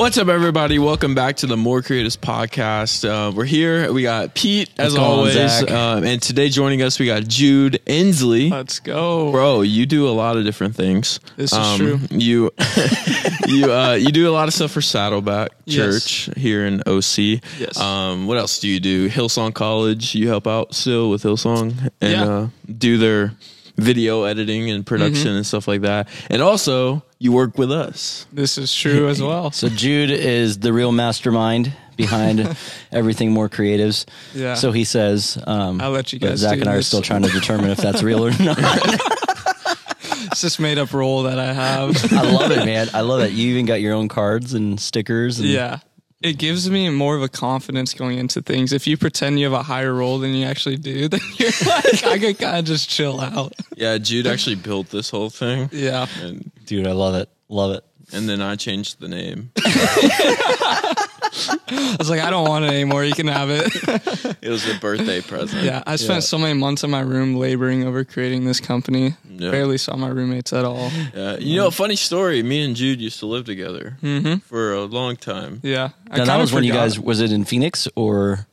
What's up, everybody? Welcome back to the More Creatives podcast. Uh, we're here. We got Pete, as What's going always. Um, and today joining us, we got Jude Endsley. Let's go. Bro, you do a lot of different things. This is Um, true. You you uh, you do a lot of stuff for Saddleback Yes. Church here in OC. Yes. Um, what else do you do? Hillsong College. You help out still with Hillsong and Yeah. uh, do their video editing and production Mm-hmm. and stuff like that. And also, you work with us. This is true as well. So Jude is the real mastermind behind everything more creatives. Yeah. So he says. Um, I'll let you but guys Zach do and I are still trying to determine if that's real or not. It's this made up role that I have. I love it, man. I love it. You even got your own cards and stickers. And yeah. It gives me more of a confidence going into things. If you pretend you have a higher role than you actually do, then you're like, I could kind of just chill out. Yeah, Jude actually built this whole thing. Yeah. And Dude, I love it. Love it. and then I changed the name. I was like, I don't want it anymore. You can have it. It was a birthday present. yeah. I spent so many months in my room laboring over creating this company. Yeah. Barely saw my roommates at all. Uh, you know, funny story. Me and Jude used to live together for a long time. Yeah. I Now, that was when you forgot. guys, was it in Phoenix or?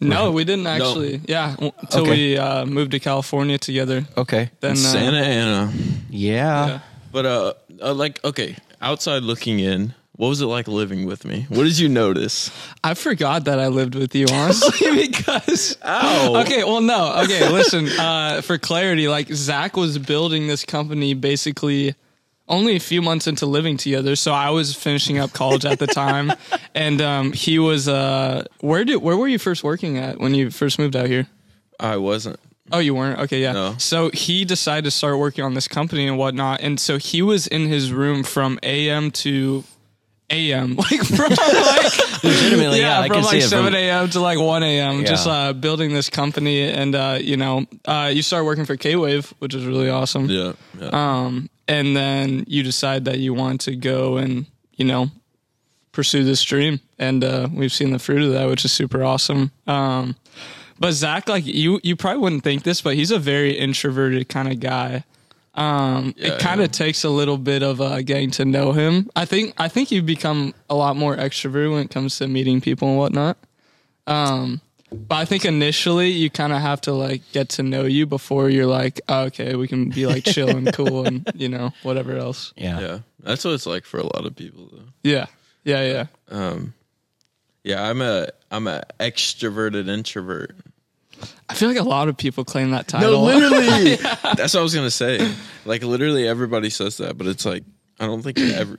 No, we didn't actually. Yeah. Until Okay. we uh, moved to California together. Okay. Then uh, Santa Ana. Yeah. yeah. But uh, uh, like, okay, outside looking in, what was it like living with me? What did you notice? I forgot that I lived with you, honestly, because. Ow. Okay, well, no. Okay, listen. Uh, for clarity, like Zach was building this company basically only a few months into living together. So I was finishing up college at the time, and um, he was. Uh, where did where were you first working at when you first moved out here? I wasn't. Oh, you weren't? Okay, yeah. No. So he decided to start working on this company and whatnot. And so he was in his room from AM to AM. Like from like Legitimately, yeah. yeah, I from like seven a.m. to like one AM. Just uh building this company and uh, you know, uh you start working for K Wave, which is really awesome. Yeah. yeah. Um and then you decide that you want to go and, you know, pursue this dream. And uh we've seen the fruit of that, which is super awesome. Um but Zach, like you, you probably wouldn't think this, but he's a very introverted kind of guy. Um, Yeah, it kind of yeah. takes a little bit of uh, getting to know him. I think, I think you become a lot more extrovert when it comes to meeting people and whatnot. Um, but I think initially you kind of have to like get to know you before you're like, oh, okay, we can be like chill and cool and you know whatever else. yeah. yeah. That's what it's like for a lot of people, though. Yeah, yeah, yeah. Um, yeah, I'm a I'm a extroverted introvert. I feel like a lot of people claim that title. No, literally. That's what I was gonna say. Like literally, everybody says that, but it's like I don't think it ever.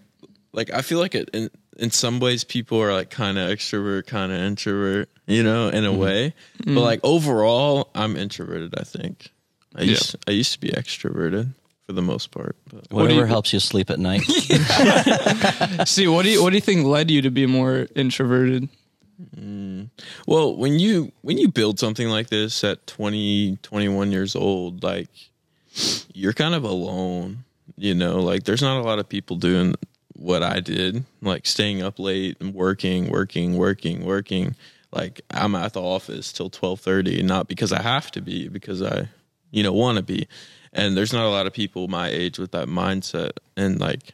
Like I feel like it in in some ways people are like kind of extrovert, kind of introvert, you know, in a mm-hmm. way. But mm-hmm. like overall, I'm introverted. I think I Yeah. used I used to be extroverted for the most part. But What Whatever you- helps you sleep at night. See, what do you what do you think led you to be more introverted? Mm. Well, when you when you build something like this at 20, 21 years old, like you're kind of alone, you know, like there's not a lot of people doing what I did, like staying up late and working, working, working, working. Like I'm at the office till 12:30, not because I have to be, because I you know want to be. And there's not a lot of people my age with that mindset and like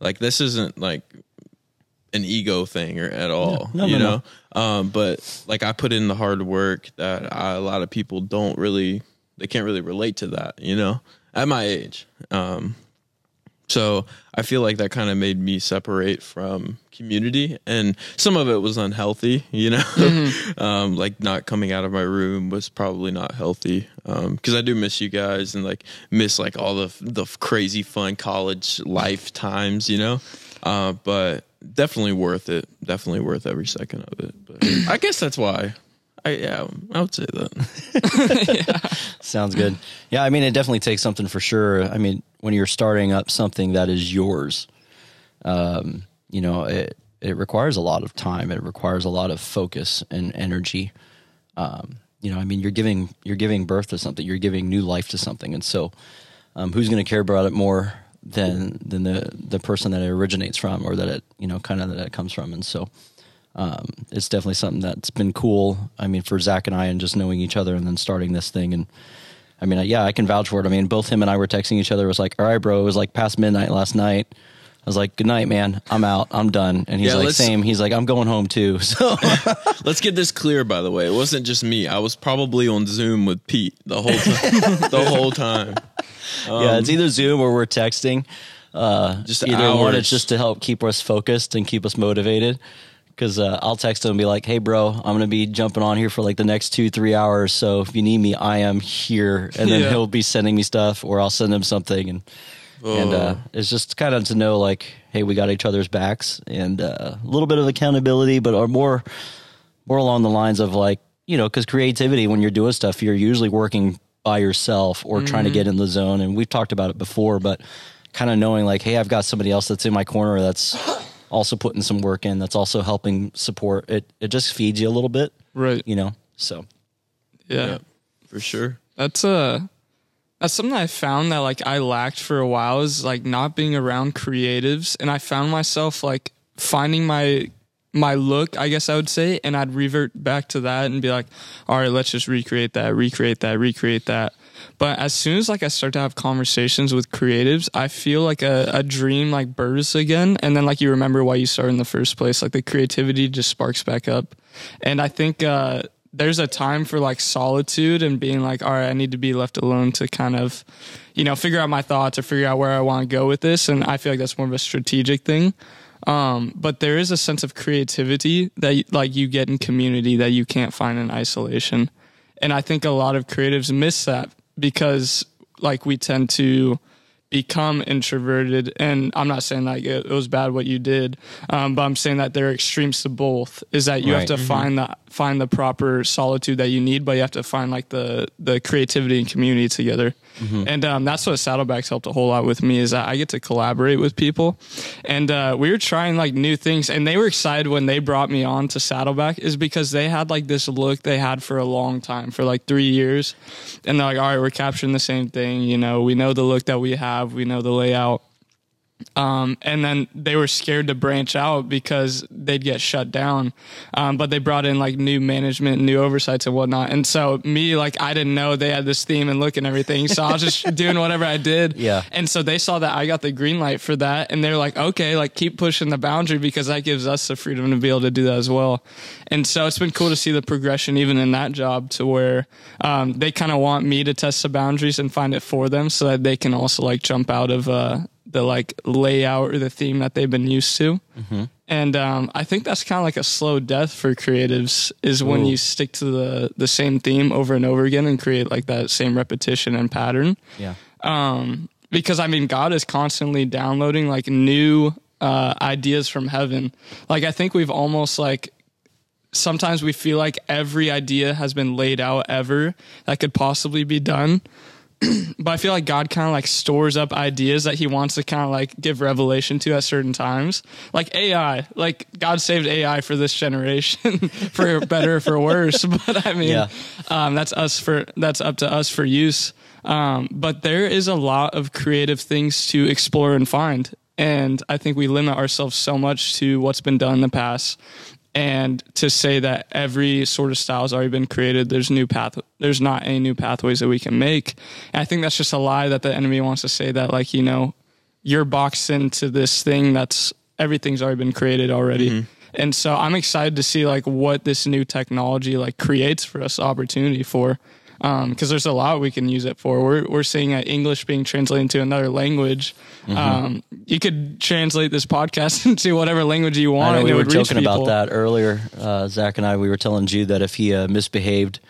like this isn't like an ego thing or at all, No, no, you no, know. Um, but like I put in the hard work that I, a lot of people don't really, they can't really relate to that, you know, at my age. Um, so I feel like that kind of made me separate from community, and some of it was unhealthy, you know. um, like not coming out of my room was probably not healthy because I do miss you guys and like miss like all the the crazy fun college life times, you know. Uh, but definitely worth it. Definitely worth every second of it. But I guess that's why. I yeah, I would say that. Sounds good. Yeah, I mean, it definitely takes something for sure. I mean, when you're starting up something that is yours, um, you know, it it requires a lot of time. It requires a lot of focus and energy. Um, you know, I mean, you're giving you're giving birth to something. You're giving new life to something, and so, um, who's going to care about it more than than the the person that it originates from, or that it you know kind of that it comes from? And so, um, it's definitely something that's been cool. I mean, for Zach and I, and just knowing each other, and then starting this thing, and I mean, yeah, I can vouch for it. I mean, both him and I were texting each other. It was like, all right, bro, it was like past midnight last night. Was like, "Good night, man. I'm out. I'm done." And he's Yeah, like, "Same." He's like, "I'm going home too." So Let's get this clear, by the way. It wasn't just me. I was probably on Zoom with Pete the whole time. the whole time. yeah, it's either Zoom or we're texting. Uh, Just either one, hours. it's just to help keep us focused and keep us motivated. Because uh, I'll text him and be like, "Hey, bro, I'm gonna be jumping on here for like the next two, three hours. So if you need me, I am here." And then Yeah. he'll be sending me stuff, or I'll send him something, and and uh, it's just kind of to know like, hey, we got each other's backs, and uh, a little bit of accountability, but are more more along the lines of like, you know, because creativity when you're doing stuff, you're usually working by yourself or trying to get in the zone. And we've talked about it before, but kind of knowing like, hey, I've got somebody else that's in my corner that's also putting some work in, that's also helping support. It it just feeds you a little bit, Right. you know. So Yeah. Yeah, for sure. That's uh that's something I found that like I lacked for a while is like not being around creatives and I found myself like finding my my look, I guess I would say, and I'd revert back to that and be like, all right, let's just recreate that, recreate that, recreate that. But as soon as like I start to have conversations with creatives, I feel like a, a dream like bursts again. And then like you remember why you started in the first place. Like the creativity just sparks back up. And I think uh there's a time for like solitude and being like, all right, I need to be left alone to kind of, you know, figure out my thoughts or figure out where I want to go with this. And I feel like that's more of a strategic thing. Um, but there is a sense of creativity that like you get in community that you can't find in isolation. And I think a lot of creatives miss that because like we tend to become introverted and i'm not saying like it, it was bad what you did um, but i'm saying that there are extremes to both is that you Right. have to find the find the proper solitude that you need but you have to find like the the creativity and community together. And um, that's what saddlebacks helped a whole lot with me is that i get to collaborate with people. And uh, we were trying like new things and they were excited when they brought me on to saddleback is because they had like this look they had for a long time for like three years. And they're like all right we're capturing the same thing you know we know the look that we have we know the layout um, and then they were scared to branch out because they'd get shut down. Um, but they brought in like new management, new oversights and whatnot. And so me, like, I didn't know they had this theme and look and everything. So I was just doing whatever I did. Yeah. And so they saw that I got the green light for that. And they're like, okay, like keep pushing the boundary because that gives us the freedom to be able to do that as well. And so it's been cool to see the progression even in that job to where, um, they kind of want me to test the boundaries and find it for them so that they can also like jump out of, uh, the like layout or the theme that they've been used to. And um, I think that's kind of like a slow death for creatives is when Ooh. you stick to the the same theme over and over again and create like that same repetition and pattern. yeah, Um, because I mean, God is constantly downloading like new uh, ideas from heaven. Like I think we've almost like sometimes we feel like every idea has been laid out ever that could possibly be done. but I feel like God kind of like stores up ideas that he wants to kind of like give revelation to at certain times. Like AI, like God saved AI for this generation for better or for worse. But I mean, Yeah. um, that's us for, that's up to us for use. Um, but there is a lot of creative things to explore and find. And I think we limit ourselves so much to what's been done in the past and to say that every sort of style has already been created there's new path there's not any new pathways that we can make. And i think that's just a lie that the enemy wants to say that like you know you're boxed into this thing that's everything's already been created already. Mm-hmm. And so i'm excited to see like what this new technology like creates for us opportunity for because there's a lot we can use it for. We're we're seeing uh, English being translated into another language. Um, you could translate this podcast into whatever language you want. I know and we were joking about that earlier. Uh, Zach and I, we were telling Jude that if he uh, misbehaved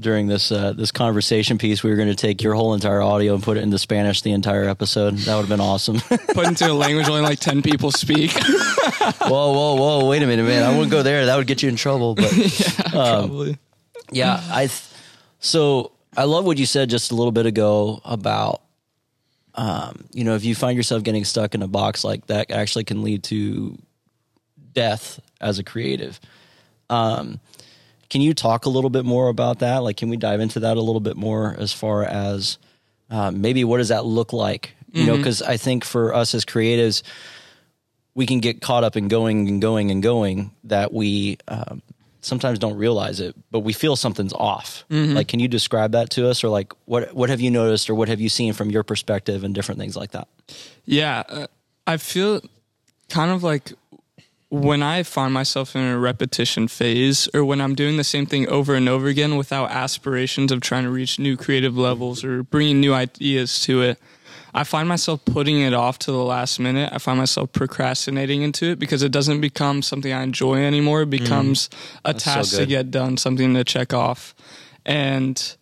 during this uh, this conversation piece, we were going to take your whole entire audio and put it into Spanish the entire episode. That would have been awesome. Put into a language only like ten people speak. whoa, whoa, whoa! Wait a minute, man! I wouldn't go there. That would get you in trouble. But Probably. yeah, I. Th- so I love what you said just a little bit ago about, um, you know, if you find yourself getting stuck in a box like that, actually can lead to death as a creative. Um, can you talk a little bit more about that? Like, can we dive into that a little bit more as far as um, maybe what does that look like? You know, because I think for us as creatives, we can get caught up in going and going and going that we um, sometimes don't realize it, but we feel something's off. Like, can you describe that to us, or like what what have you noticed, or what have you seen from your perspective, and different things like that? Yeah, uh, I feel kind of like when I find myself in a repetition phase or when I'm doing the same thing over and over again without aspirations of trying to reach new creative levels or bringing new ideas to it, I find myself putting it off to the last minute. I find myself procrastinating into it because it doesn't become something I enjoy anymore. It mm. becomes a That's so task to get done, something to check off. And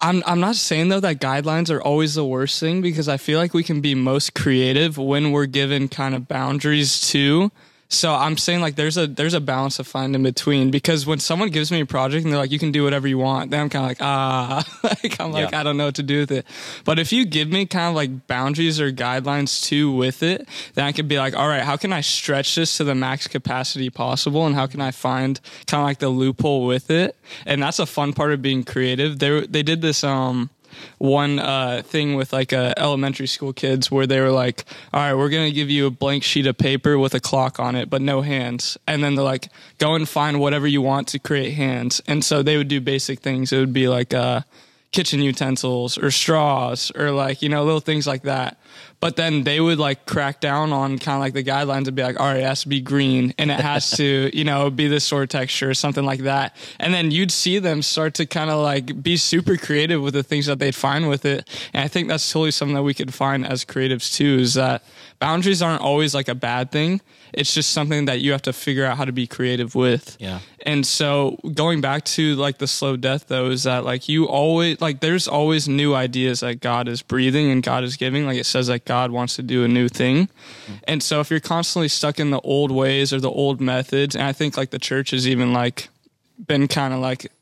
I'm I'm not saying though that guidelines are always the worst thing because I feel like we can be most creative when we're given kind of boundaries too. So I'm saying like there's a there's a balance to find in between because when someone gives me a project and they're like you can do whatever you want, then I'm kind of like ah like I'm like Yeah. I don't know what to do with it. But if you give me kind of like boundaries or guidelines too with it, then I could be like all right, how can I stretch this to the max capacity possible and how can I find kind of like the loophole with it? And that's a fun part of being creative. They they did this um one uh, thing with like uh, elementary school kids where they were like, "All right, we're gonna give you a blank sheet of paper with a clock on it, but no hands." And then they're like, "Go and find whatever you want to create hands." And so they would do basic things. It would be like uh, kitchen utensils or straws or like you know little things like that. But then they would like crack down on kind of like the guidelines and be like, all right, it has to be green and it has to, you know, be this sort of texture or something like that. And then you'd see them start to kind of like be super creative with the things that they'd find with it. And I think that's totally something that we could find as creatives too, is that boundaries aren't always like a bad thing. It's just something that you have to figure out how to be creative with. Yeah. And so going back to like the slow death though is that like you always like there's always new ideas that God is breathing and God is giving. Like it says that God wants to do a new thing. And so if you're constantly stuck in the old ways or the old methods, and I think like the church has even like been kind of like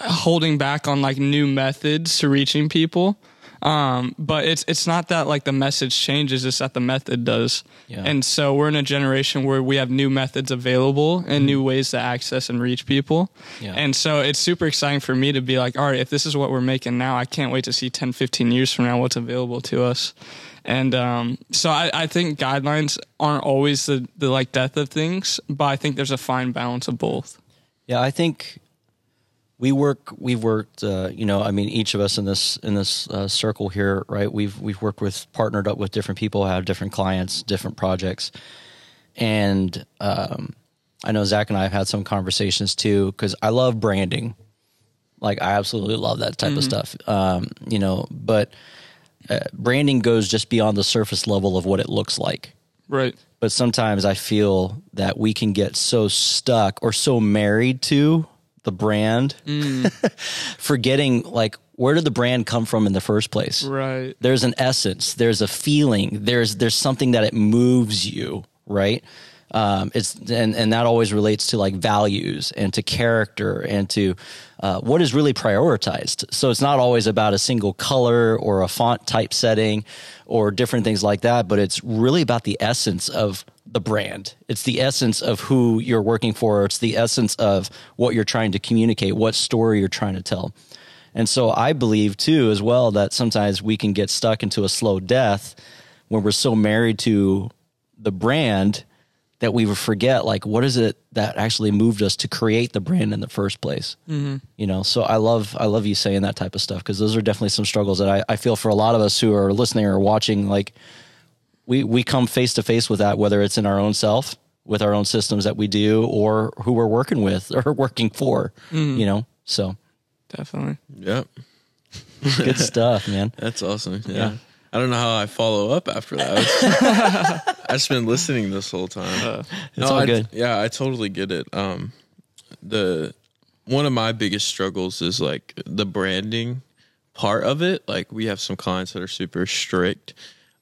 holding back on like new methods to reaching people. Um, but it's it's not that like the message changes, it's that the method does. Yeah. And so we're in a generation where we have new methods available and new ways to access and reach people. Yeah. And so it's super exciting for me to be like, all right, if this is what we're making now, I can't wait to see 10, 15 years from now what's available to us. And um, so I, I think guidelines aren't always the, the like death of things, but I think there's a fine balance of both. Yeah, I think we work. We've worked. Uh, you know, I mean, each of us in this in this uh, circle here, right? We've we've worked with, partnered up with different people, have different clients, different projects, and um, I know Zach and I have had some conversations too because I love branding. Like, I absolutely love that type of stuff. Um, you know, but uh, branding goes just beyond the surface level of what it looks like Right. but sometimes I feel that we can get so stuck or so married to the brand, forgetting like where did the brand come from in the first place? Right. There's an essence, there's a feeling, there's there's something that it moves you, right? Um, it's and and that always relates to like values and to character and to uh, what is really prioritized. So it's not always about a single color or a font type setting or different things like that, but it's really about the essence of the brand. It's the essence of who you're working for. It's the essence of what you're trying to communicate, what story you're trying to tell. And so I believe too, as well, that sometimes we can get stuck into a slow death when we're so married to the brand that we forget, like, what is it that actually moved us to create the brand in the first place? Mm-hmm. You know, so I love, I love you saying that type of stuff because those are definitely some struggles that I, I feel for a lot of us who are listening or watching. Like, we we come face to face with that, whether it's in our own self, with our own systems that we do, or who we're working with or working for. You know, so Definitely. Yep. good stuff, man. That's awesome. Yeah. Yeah. I don't know how I follow up after that. I've just been listening this whole time. It's all I- good. Yeah, I totally get it. Um, the one of my biggest struggles is like the branding part of it. Like we have some clients that are super strict,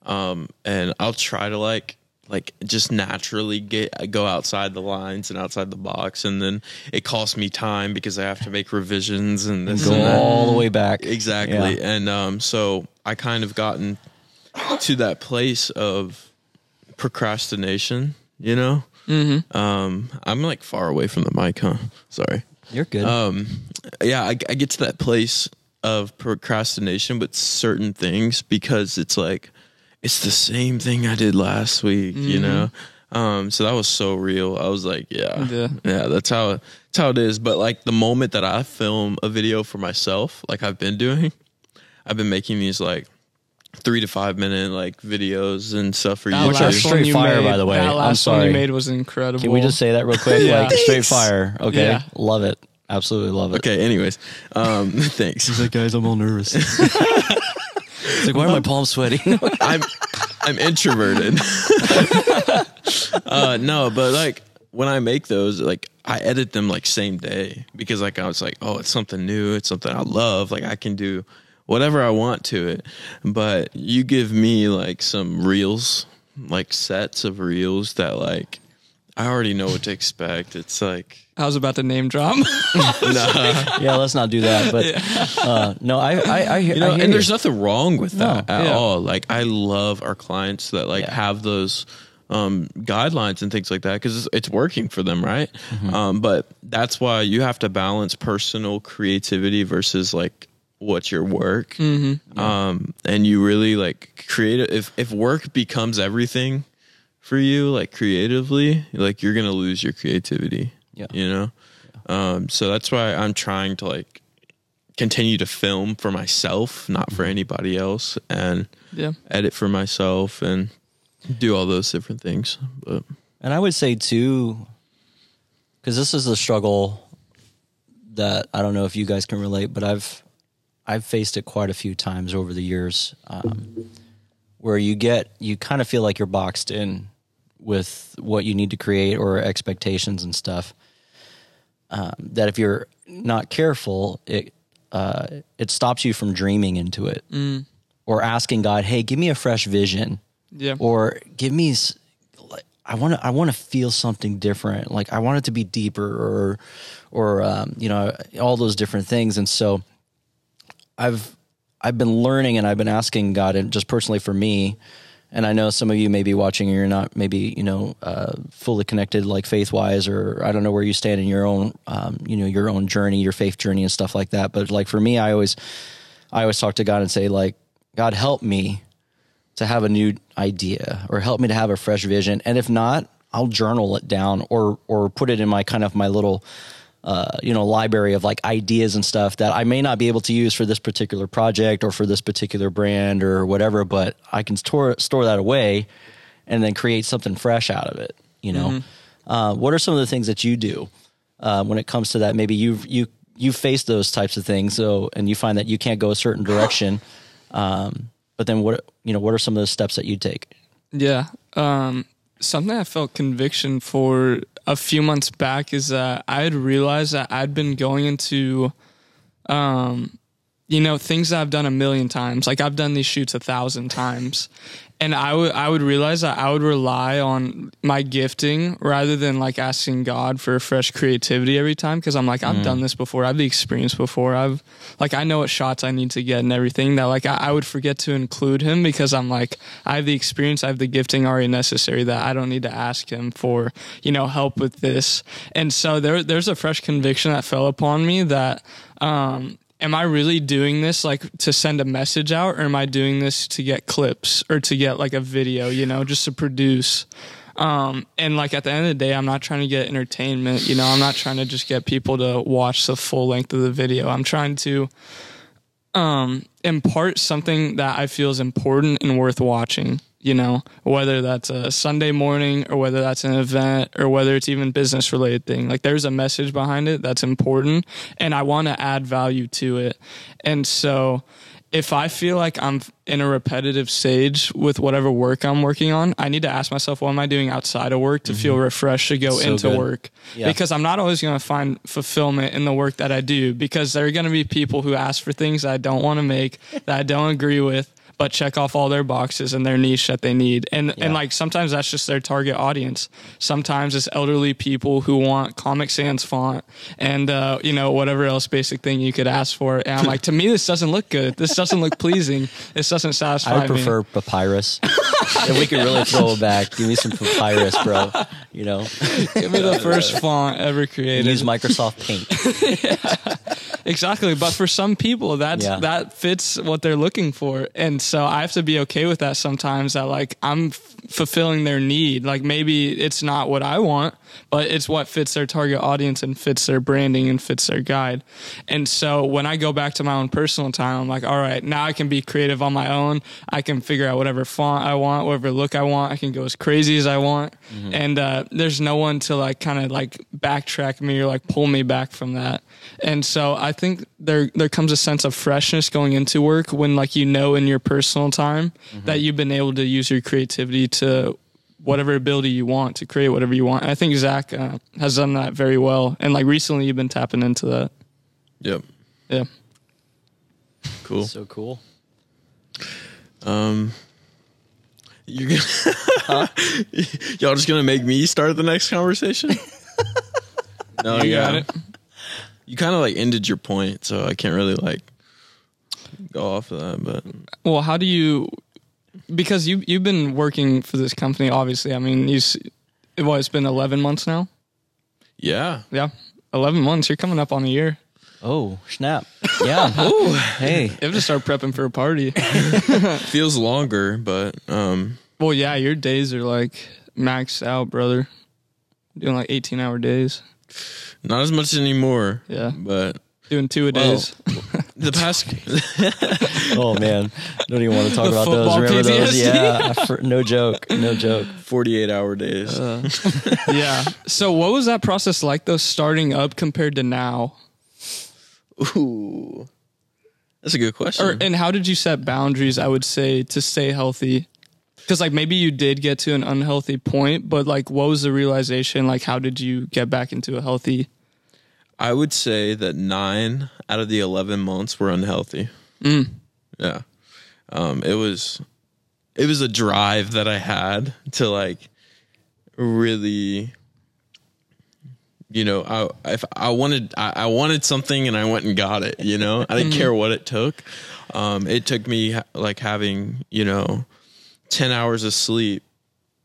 um, and I'll try to like like just naturally get go outside the lines and outside the box, and then it costs me time because I have to make revisions and this Go and all the way back. Exactly. Yeah. And um, so I kind of gotten to that place of procrastination, you know? Mm-hmm. Um, I'm like far away from the mic, huh? Sorry. You're good. Um, yeah, I, I get to that place of procrastination with certain things because it's like, it's the same thing I did last week, you know? Um, so that was so real. I was like, yeah, Yeah. yeah, that's how that's how it is. But like the moment that I film a video for myself, like I've been doing, I've been making these like three to five minute like videos and stuff for That you. Which are last straight you fire, made- by the way. That I'm last one you made was incredible. Can we just say that real quick? Yeah. Like straight fire. Okay. Yeah. Love it. Absolutely love it. Okay, anyways, um, thanks. like, guys, I'm all nervous. It's like, why are my palms sweating? I'm I'm introverted. uh, no, but like when I make those, like I edit them like same day because like I was like, oh, it's something new, it's something I love, like I can do whatever I want to it. But you give me like some reels, like sets of reels that like I already know what to expect. It's like I was about to name drop. nah, yeah, let's not do that. But uh, no, I, I, I, you know, I hear and there's nothing wrong with that No. at Yeah. all. Like I love our clients that like Yeah. have those um, guidelines and things like that because it's, it's working for them, right? Mm-hmm. Um, but that's why you have to balance personal creativity versus like what's your work, Mm-hmm. um, and you really like create. If if work becomes everything for you, like creatively, like you're gonna lose your creativity. Yeah. you know. Um, so that's why I'm trying to like continue to film for myself, not for anybody else, and yeah. edit for myself and do all those different things. But And I would say too, because this is the struggle that I don't know if you guys can relate, but I've I've faced it quite a few times over the years, um, where you get you kind of feel like you're boxed in with what you need to create or expectations and stuff. Um, that if you're not careful, it uh, it stops you from dreaming into it or asking God, "Hey, give me a fresh vision." Yeah. or give me I want to I want to feel something different. Like I want it to be deeper or or um, you know all those different things. And so I've I've been learning and I've been asking God and just personally for me. And I know some of you may be watching and you're not maybe you know uh, fully connected like faith wise or I don't know where you stand in your own um, you know your own journey your faith journey and stuff like that. But like for me, I always I always talk to God and say like God help me to have a new idea or help me to have a fresh vision. And if not, I'll journal it down or or put it in my kind of my little uh, you know library of like ideas and stuff that I may not be able to use for this particular project or for this particular brand or whatever, but I can store store that away and then create something fresh out of it. You know, uh, what are some of the things that you do uh, when it comes to that? Maybe you've you you face those types of things, so and you find that you can't go a certain direction. Um, but then what you know? What are some of the steps that you take? Yeah. Um, something I felt conviction for a few months back is that I had realized that I'd been going into, um, you know, things that I've done a million times. Like I've done these shoots a thousand times. And I would I would realize that I would rely on my gifting rather than like asking God for fresh creativity every time. Because I'm like I've done this before. I've the experience before. I've like I know what shots I need to get and everything that like I, I would forget to include him because I'm like I have the experience I have the gifting already necessary that I don't need to ask him for you know help with this. And so there there's a fresh conviction that fell upon me that um am I really doing this like to send a message out or am I doing this to get clips or to get like a video, you know, just to produce? Um, and like at the end of the day, I'm not trying to get entertainment, you know, I'm not trying to just get people to watch the full length of the video. I'm trying to um impart something that I feel is important and worth watching, you know, whether that's a Sunday morning or whether that's an event or whether it's even business related thing. Like there's a message behind it that's important and I want to add value to it. And so if I feel like I'm in a repetitive stage with whatever work I'm working on, I need to ask myself, what am I doing outside of work to feel refreshed to go Mm-hmm. So into good. work? Yeah. Because I'm not always going to find fulfillment in the work that I do because there are going to be people who ask for things that I don't want to make, that I don't agree with, but check off all their boxes and their niche that they need. And Yeah. and like sometimes that's just their target audience. Sometimes it's elderly people who want Comic Sans font and uh, you know whatever else basic thing you could ask for. And I'm like, to me, this doesn't look good. This doesn't look pleasing. This doesn't satisfy I would me. prefer papyrus. if we could really throw it back, give me some papyrus, bro. You know, Give me the first font ever created. use Microsoft Paint. Exactly, but for some people, that's Yeah. that fits what they're looking for, and so I have to be okay with that sometimes. That like I'm f- fulfilling their need. Like maybe it's not what I want, but it's what fits their target audience and fits their branding and fits their guide. And so when I go back to my own personal time, I'm like, all right, now I can be creative on my own. I can figure out whatever font I want, whatever look I want. I can go as crazy as I want. And uh, there's no one to like kind of like backtrack me or like pull me back from that. And so I think there there comes a sense of freshness going into work when like you know in your personal time that you've been able to use your creativity to whatever ability you want to create whatever you want. And I think Zach uh, has done that very well. And like recently you've been tapping into that. Yep. Yeah. Cool. So cool. Um, you're gonna y'all just gonna make me start the next conversation? no, You yeah. got it. You kind of like ended your point, so I can't really like go off of that. But Well, how do you? Because you you've been working for this company, obviously. I mean, you. Well, it's been eleven months now. yeah, Yeah, eleven months. You're coming up on a year. Oh, snap. Yeah. Ooh, hey. You have to start prepping for a party. feels longer, but um, well, yeah, your days are like maxed out, brother. Doing like eighteen hour days. Not as much anymore. Yeah, But doing two a Well, days. the past, Oh man. Don't even want to talk The about those. football Remember those? Yeah. I for- no joke. No joke. forty-eight hour days. Uh, yeah. So, what was that process like, though, starting up compared to now? Ooh, that's a good question. Or and how did you set boundaries? I would say to stay healthy, because like maybe you did get to an unhealthy point, but like what was the realization? Like how did you get back into a healthy? I would say that nine out of the 11 months were unhealthy. Yeah. Um, it was, it was a drive that I had to like really, you know, I, if I wanted, I, I wanted something and I went and got it, you know, I didn't care what it took. Um, it took me like having, you know, 10 hours of sleep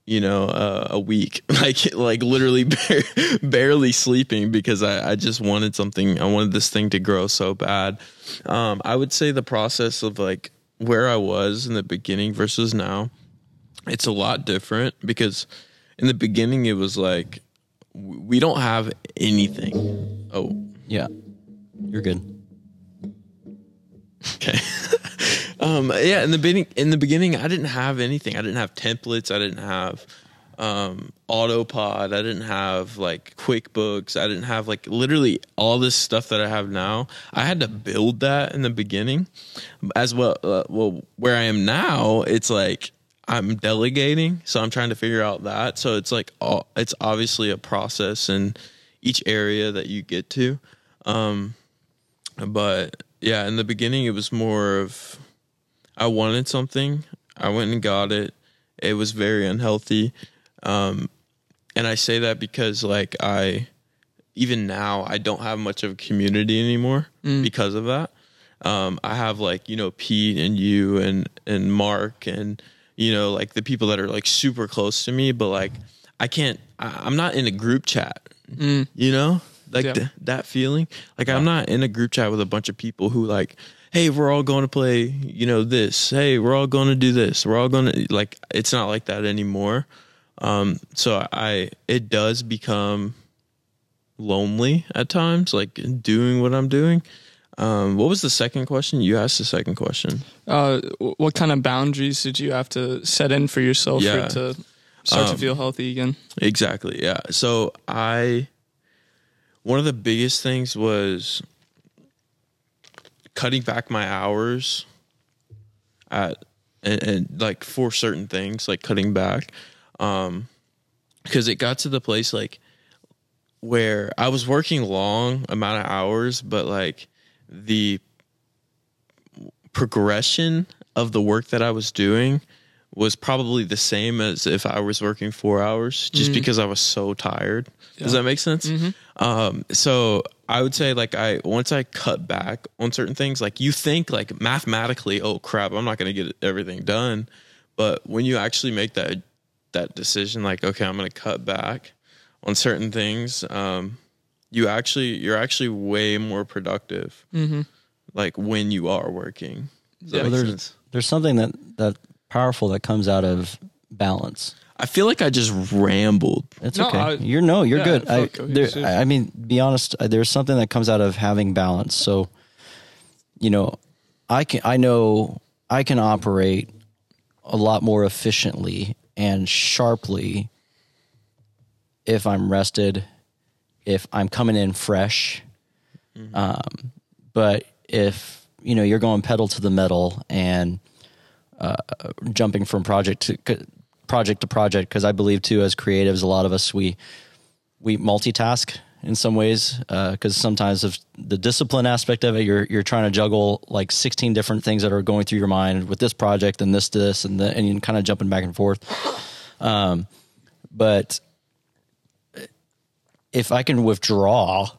you know, uh, a week, like like literally bare, barely sleeping because I, I just wanted something. I wanted this thing to grow so bad. Um, I would say the process of like where I was in the beginning versus now, it's a lot different because in the beginning it was like we don't have anything. Oh, Yeah. You're good. Okay. um, yeah, in the beginning, in the beginning, I didn't have anything. I didn't have templates. I didn't have um, Autopod. I didn't have like QuickBooks. I didn't have like literally all this stuff that I have now. I had to build that in the beginning, as well. Uh, well, where I am now, it's like I'm delegating, so I'm trying to figure out that. So it's like all, it's obviously a process in each area that you get to. Um, but yeah, in the beginning, it was more of I wanted something. I went and got it. It was very unhealthy. Um, and I say that because, like, I even now I don't have much of a community anymore because of that. Um, I have like you know Pete and you and and Mark and you know like the people that are like super close to me, but like I can't. I, I'm not in a group chat. You know, like Yeah. th- that feeling. Like I'm not in a group chat with a bunch of people who like, hey, we're all going to play. You know this. Hey, we're all going to do this. We're all going to like. It's not like that anymore. Um, so I it does become lonely at times, like doing what I'm doing. Um, what was the second question? You asked the second question. Uh, what kind of boundaries did you have to set in for yourself for Yeah. it to start to Um, feel healthy again? Exactly. Yeah. So I, one of the biggest things was cutting back my hours at, and, and like for certain things, like cutting back. Um, cause it got to the place like where I was working long amount of hours, but like the progression of the work that I was doing was probably the same as if I was working four hours just because I was so tired. Does that make sense? Um, so I would say like I once I cut back on certain things, like you think like mathematically, oh crap, I'm not gonna get everything done. But when you actually make that that decision, like, okay, I'm gonna cut back on certain things, um, you actually you're actually way more productive. Like when you are working. Does Yeah. Well, there's sense? there's something that that powerful that comes out of balance. I feel like I just rambled. It's No, okay. I- you're no, you're yeah, good. I, I feel there, cohesive. I mean, be honest. uh, There's something that comes out of having balance. So, you know, I can, I know I can operate a lot more efficiently and sharply if I'm rested, if I'm coming in fresh. Um, but if you know you're going pedal to the metal and uh, jumping from project to c- project to project, because I believe too, as creatives, a lot of us we we multitask in some ways because sometimes of the discipline aspect of it, you're you're trying to juggle like 16 different things that are going through your mind with this project and this this and the, and you're kind of jumping back and forth. Um, but if I can withdraw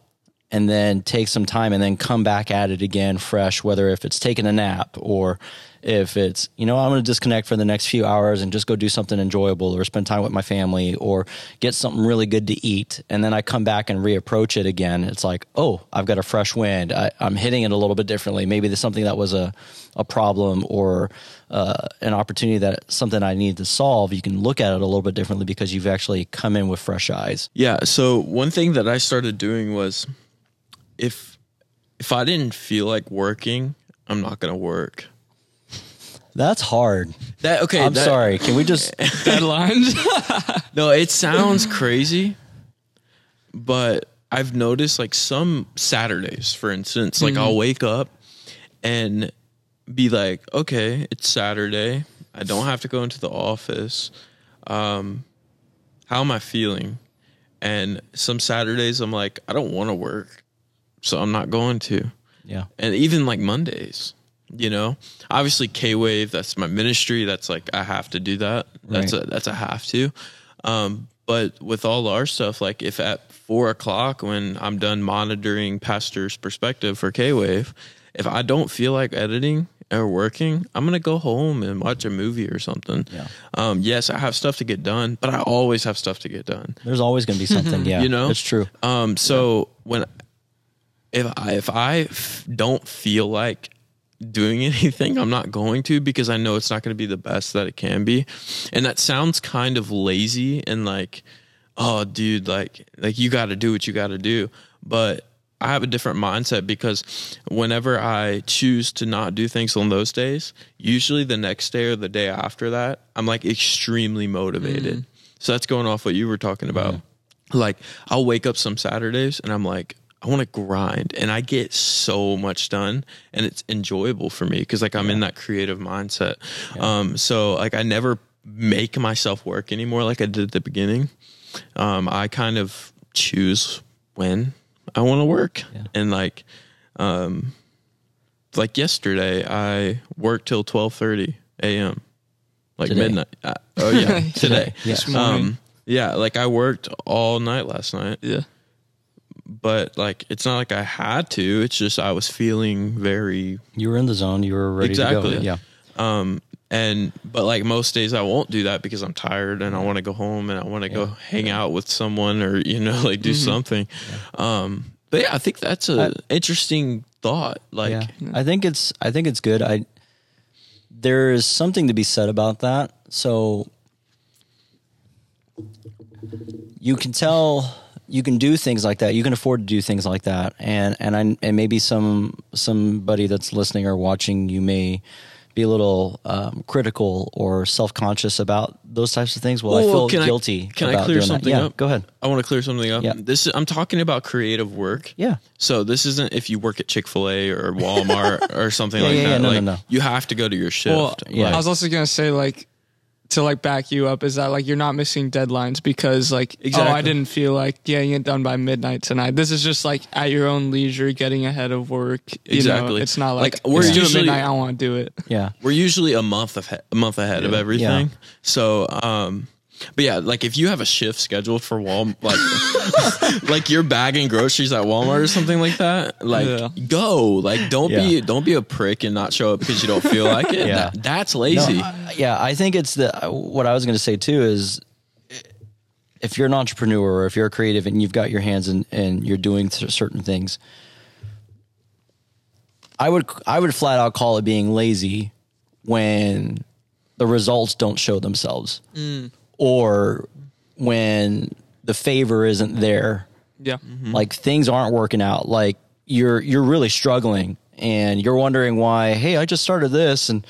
and then take some time and then come back at it again fresh, whether if it's taking a nap or if it's, you know, I'm going to disconnect for the next few hours and just go do something enjoyable or spend time with my family or get something really good to eat. And then I come back and reapproach it again. It's like, oh, I've got a fresh wind. I, I'm hitting it a little bit differently. Maybe there's something that was a, a problem or uh, an opportunity that something I need to solve. You can look at it a little bit differently because you've actually come in with fresh eyes. Yeah. So one thing that I started doing was if if I didn't feel like working, I'm not gonna work. That's hard. That okay. I'm that- sorry. Can we just Deadlines. No, it sounds crazy, but I've noticed like some Saturdays, for instance, like I'll wake up and be like, okay, it's Saturday. I don't have to go into the office. Um, how am I feeling? And some Saturdays, I'm like, I don't want to work, so I'm not going to. yeah. And even like Mondays, you know, obviously K Wave, that's my ministry. That's like I have to do that. That's Right. a that's a have to. Um, but with all our stuff, like if at four o'clock when I'm done monitoring Pastor's perspective for K Wave, if I don't feel like editing or working, I'm gonna go home and watch a movie or something. Yeah. Um, yes, I have stuff to get done, but I always have stuff to get done. There's always going to be something. Yeah. You know? it's true. Um, so when if I, if I f- don't feel like doing anything, I'm not going to because I know it's not going to be the best that it can be, and that sounds kind of lazy and like, oh, dude, like like you got to do what you got to do, but. I have a different mindset because whenever I choose to not do things on those days, usually the next day or the day after that, I'm like extremely motivated. Mm. So that's going off what you were talking about like I'll wake up some Saturdays and I'm like I want to grind and I get so much done and it's enjoyable for me cuz like I'm in that creative mindset. Um so like I never make myself work anymore like I did at the beginning. Um I kind of choose when I want to work and like um like yesterday I worked till 12:30 a.m. like Today. midnight. Uh, oh yeah, today. Yeah. Um, yeah, like I worked all night last night, yeah. But like it's not like I had to. It's just I was feeling very You were in the zone. You were ready to Exactly. go. Yeah. um and but like most days I won't do that because I'm tired and I want to go home and I want to go hang out with someone or you know like do something. Um but yeah, I think that's a interesting thought. Like yeah. I think it's I think it's good. I there is something to be said about that. So you can tell you can do things like that. You can afford to do things like that. And and I and maybe some somebody that's listening or watching you may be a little um, critical or self conscious about those types of things. Well, I feel can I- guilty. can I clear doing something yeah, up? Go ahead. I want to clear something up. Yeah. This is, I'm talking about creative work. Yeah. So this isn't if you work at Chick Fil A or Walmart or something Yeah, like yeah, that. yeah, no, like, no, no. You have to go to your shift. Well, Yeah. I was also gonna say like to like back you up is that like you're not missing deadlines because like oh Exactly. I didn't feel like getting it done by midnight tonight. This is just like at your own leisure, getting ahead of work. You Exactly. know, it's not like, Like, we're it's due at usually- midnight. I want to do it. Yeah. We're usually a month of a month ahead of everything. So, um, but yeah, like if you have a shift scheduled for Wal, like like you're bagging groceries at Walmart or something like that, like Yeah. go, like don't be don't be a prick and not show up because you don't feel like it. Yeah. That- that's lazy. No, I- yeah, I think it's the uh, what I was going to say too is if you're an entrepreneur or if you're a creative and you've got your hands in and you're doing certain things, I would I would flat out call it being lazy when the results don't show themselves. Mm. Or when the favor isn't there. Yeah. Mm-hmm. like things aren't working out. Like you're you're really struggling and you're wondering why hey i just started this and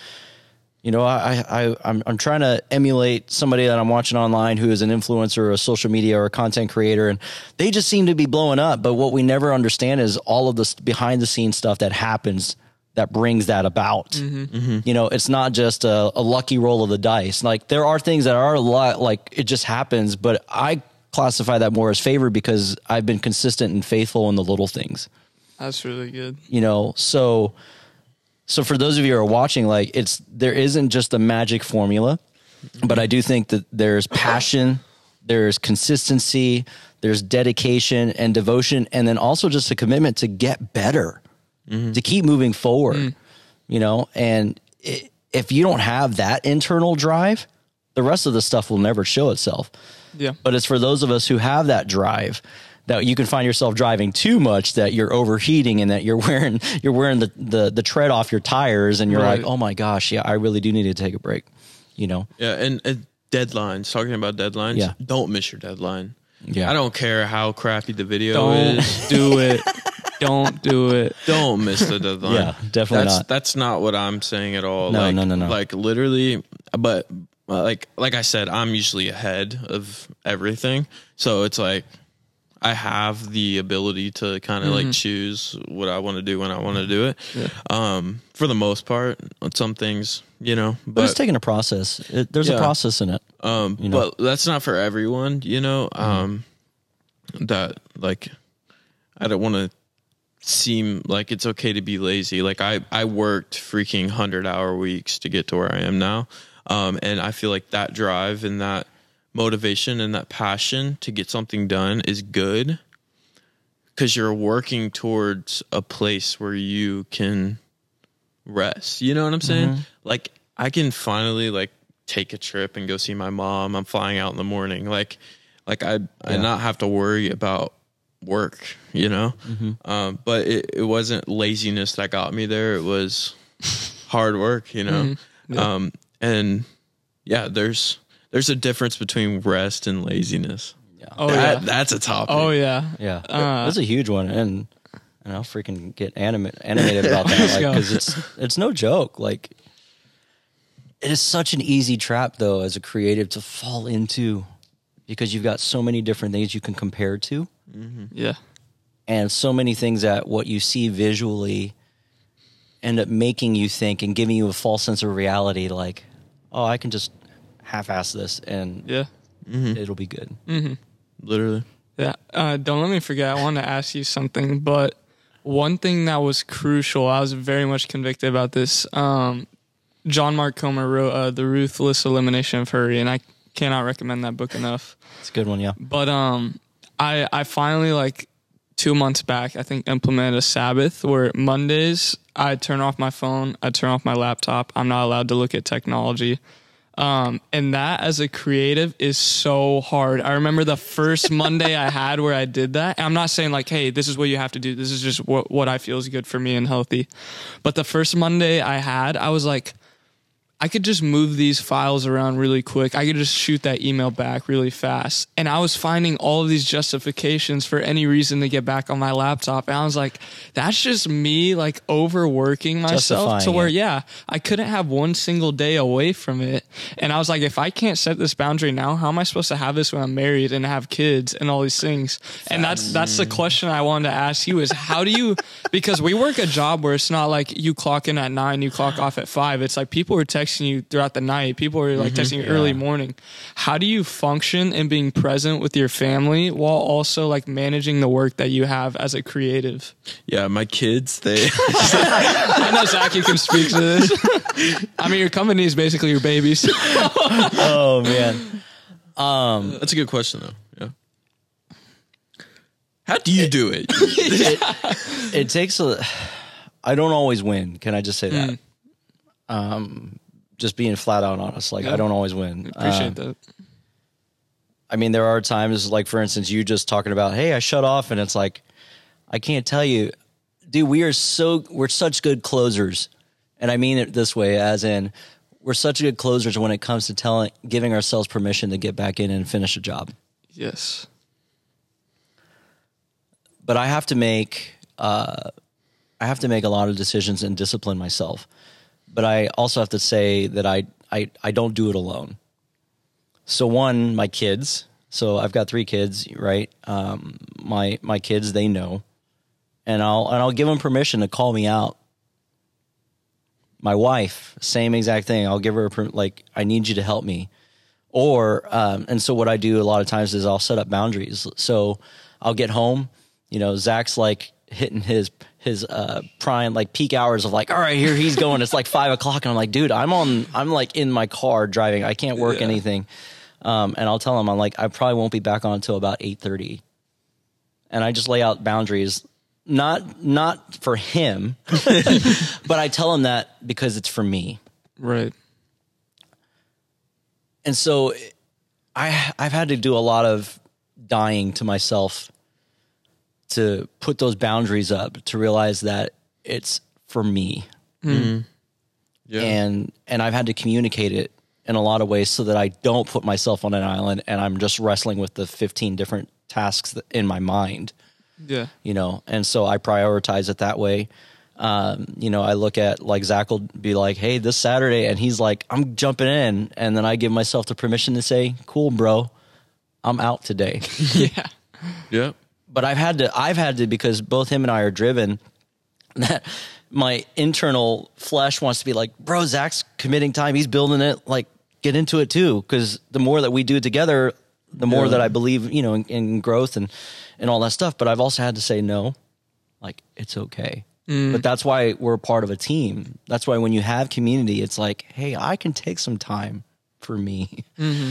you know i i i'm, I'm trying to emulate somebody that i'm watching online who is an influencer or a social media or a content creator and they just seem to be blowing up. But what we never understand is all of this behind the scenes stuff that happens that brings that about. Mm-hmm. You know it's not just a, a lucky roll of the dice. Like there are things that are a lot like it just happens but i classify that more as favor because i've been consistent and faithful in the little things. That's really good. you know so so for those of you who are watching like it's there isn't just a magic formula but i do think that there's passion there's consistency there's dedication and devotion and then also just a commitment to get better Mm-hmm. to keep moving forward mm. you know and i if you don't have that internal drive the rest of the stuff will never show itself Yeah. but it's for those of us who have that drive that you can find yourself driving too much that you're overheating and that you're wearing you're wearing the the, the tread off your tires and you're Right. like, "Oh my gosh, yeah, I really do need to take a break." You know. Yeah, and, and deadlines. Talking about deadlines. Yeah. Don't miss your deadline. Yeah. I don't care how crappy the video Don't is. do it. Don't do it. Don't miss the deadline. Yeah, definitely that's, not. That's not what I'm saying at all. No, like, no, no, no. Like literally, but uh, like like I said, I'm usually ahead of everything. So it's like I have the ability to kind of Mm-hmm. like choose what I want to do when I want to do it. Um, for the most part, on some things, you know, But, but it's taking a process. It, there's a process in it. um, you know? but that's not for everyone, you know. Um, that like, I don't want to seem like it's okay to be lazy. Like I, I worked freaking hundred hour weeks to get to where I am now, um, and I feel like that drive and that motivation and that passion to get something done is good because you're working towards a place where you can rest. You know what I'm saying? Like I can finally like take a trip and go see my mom. I'm flying out in the morning. Like like I I not have to worry about work, you know? Um but it, it wasn't laziness that got me there. It was hard work, you know. Um and yeah, there's there's a difference between rest and laziness. Yeah. Oh That- yeah. that's a topic. Oh yeah. Yeah, Uh, that's a huge one, and and I'll freaking get anima- animated about that, like because it's it's no joke. Like it is such an easy trap, though, as a creative to fall into, because you've got so many different things you can compare to, Yeah. and so many things that what you see visually end up making you think and giving you a false sense of reality. Like, oh, I can just half-ass this, and Yeah. it'll be good. Literally. Yeah. Uh, don't let me forget. I want to ask you something, but one thing that was crucial, I was very much convicted about this. Um, John Mark Comer wrote uh, The Ruthless Elimination of Hurry, and I cannot recommend that book enough. It's a good one, yeah. But um, I I finally like two months back, I think implemented a Sabbath where Mondays I turn off my phone, I turn off my laptop. I'm not allowed to look at technology. Um, and that as a creative is so hard. I remember the first Monday I had where I did that. I'm not saying like, hey, this is what you have to do. This is just what, what I feel is good for me and healthy. But the first Monday I had, I was like, I could just move these files around really quick. I could just shoot that email back really fast. And I was finding all of these justifications for any reason to get back on my laptop. And I was like, that's just me like overworking myself to where, it. yeah, I couldn't have one single day away from it. And I was like, if I can't set this boundary now, how am I supposed to have this when I'm married and have kids and all these things? And that's, that's the question I wanted to ask you is how do you, because we work a job where it's not like you clock in at nine, you clock off at five. It's like people are texting you throughout the night. People are like mm-hmm. texting you early morning. How do you function in being present with your family while also like managing the work that you have as a creative? Yeah, my kids, they I know Zach, you can speak to this. I mean, your company is basically your babies. Oh man. Um, That's a good question though. Yeah. How do you do it? it takes a i don't always win can i just say that mm. um just being flat out honest like i don't always win Appreciate Uh, that. i mean there are times like for instance you just talking about hey i shut off and it's like i can't tell you dude we are so we're such good closers and i mean it this way as in we're such good closers when it comes to telling giving ourselves permission to get back in and finish a job. Yes. But I have to make uh, I have to make a lot of decisions and discipline myself. But I also have to say that I I, I don't do it alone. So one, my kids. So I've got three kids, right? Um, my my kids, they know, and I'll and I'll give them permission to call me out. My wife, same exact thing. I'll give her a like, I need you to help me, or um, and so what I do a lot of times is I'll set up boundaries. So I'll get home, you know, Zach's like hitting his his uh prime like peak hours of like all right here he's going. It's like five o'clock and i'm like dude i'm on i'm like in my car driving. I can't work Yeah. anything. Um and i'll tell him i'm like i probably won't be back on until about 8.30 and i just lay out boundaries not not for him but i tell him that because it's for me. Right. and so I I've had to do a lot of dying to myself to put those boundaries up to realize that it's for me Yeah. and and I've had to communicate it in a lot of ways so that I don't put myself on an island and I'm just wrestling with the 15 different tasks in my mind Yeah. you know, and so I prioritize it that way. Um, you know, I look at like Zach will be like, "Hey, this Saturday," and he's like, "I'm jumping in," and then I give myself the permission to say, "Cool, bro, I'm out today." Yeah. yeah. But I've had to, I've had to because both him and I are driven. That my internal flesh wants to be like, "Bro, Zach's committing time. He's building it. Like, get into it too." Because the more that we do it together, the more Yeah. that I believe, you know, in, in growth and and all that stuff. But I've also had to say no, like it's okay. Mm. But that's why we're part of a team. That's why when you have community, it's like, hey, I can take some time for me, mm-hmm.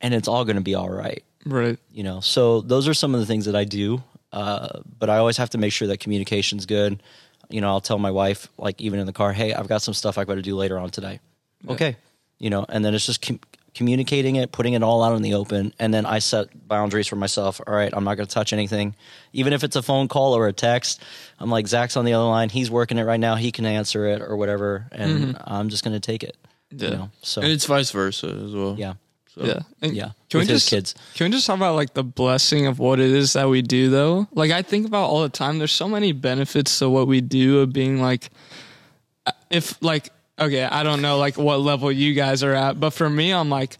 and it's all going to be all right Right. you know so those are some of the things that i do uh, but i always have to make sure that communication's good. You know i'll tell my wife like even in the car hey i've got some stuff I've got to do later on today. Okay. You know and then it's just com- communicating it putting it all out in the open and then i set boundaries for myself. All right i'm not going to touch anything. Even if it's a phone call or a text i'm like zach's on the other line. He's working it right now. He can answer it or whatever and i'm just going to take it. Yeah. you know so And it's vice versa as well. yeah So, Yeah. And yeah Can with we his just kids Can we just talk about like the blessing of what it is that we do though? Like I think about all the time. There's so many benefits to what we do of being like, uh, if like okay, I don't know like what level you guys are at, but for me, I'm like.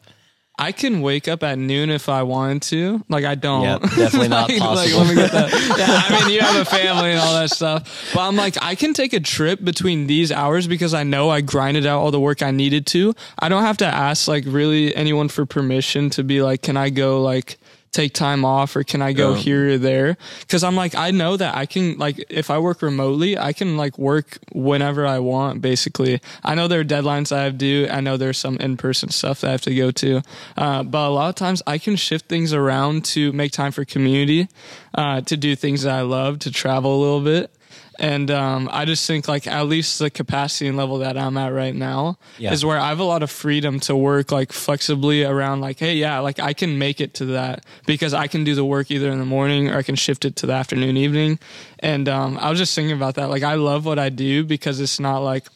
I can wake up at noon if I wanted to. Like I don't. Yeah, definitely not Like- possible. Like, let me get that. Yeah, I mean, you have a family and all that stuff. But I'm like, I can take a trip between these hours because I know I grinded out all the work I needed to. I don't have to ask like really anyone for permission to be like, can I go like take time off or can I go Yeah. here or there? Cause I'm like, I know that I can like, if I work remotely, I can like work whenever I want, basically. I know there are deadlines I have due. I know there's some in-person stuff that I have to go to. Uh, but a lot of times I can shift things around to make time for community, uh, to do things that I love, to travel a little bit. And um, I just think like at least the capacity and level that I'm at right now Yeah. is where I have a lot of freedom to work like flexibly around like, hey, yeah, like I can make it to that because I can do the work either in the morning or I can shift it to the afternoon, evening. And um, I was just thinking about that. Like I love what I do because it's not like,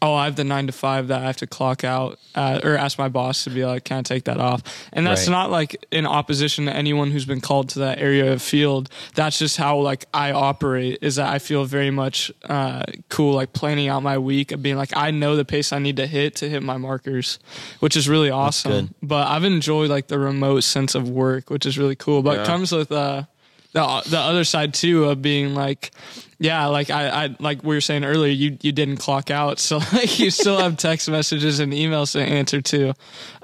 oh, I have the nine to five that I have to clock out uh, or ask my boss to be like, can I take that off? And that's Right. not like in opposition to anyone who's been called to that area of field. That's just how like I operate is that I feel very much uh, cool, like planning out my week of being like, I know the pace I need to hit to hit my markers, which is really awesome. But I've enjoyed like the remote sense of work, which is really cool. But it comes with, uh, the, the other side too of being like yeah like I, I like we were saying earlier you you didn't clock out. So like you still have text messages and emails to answer to.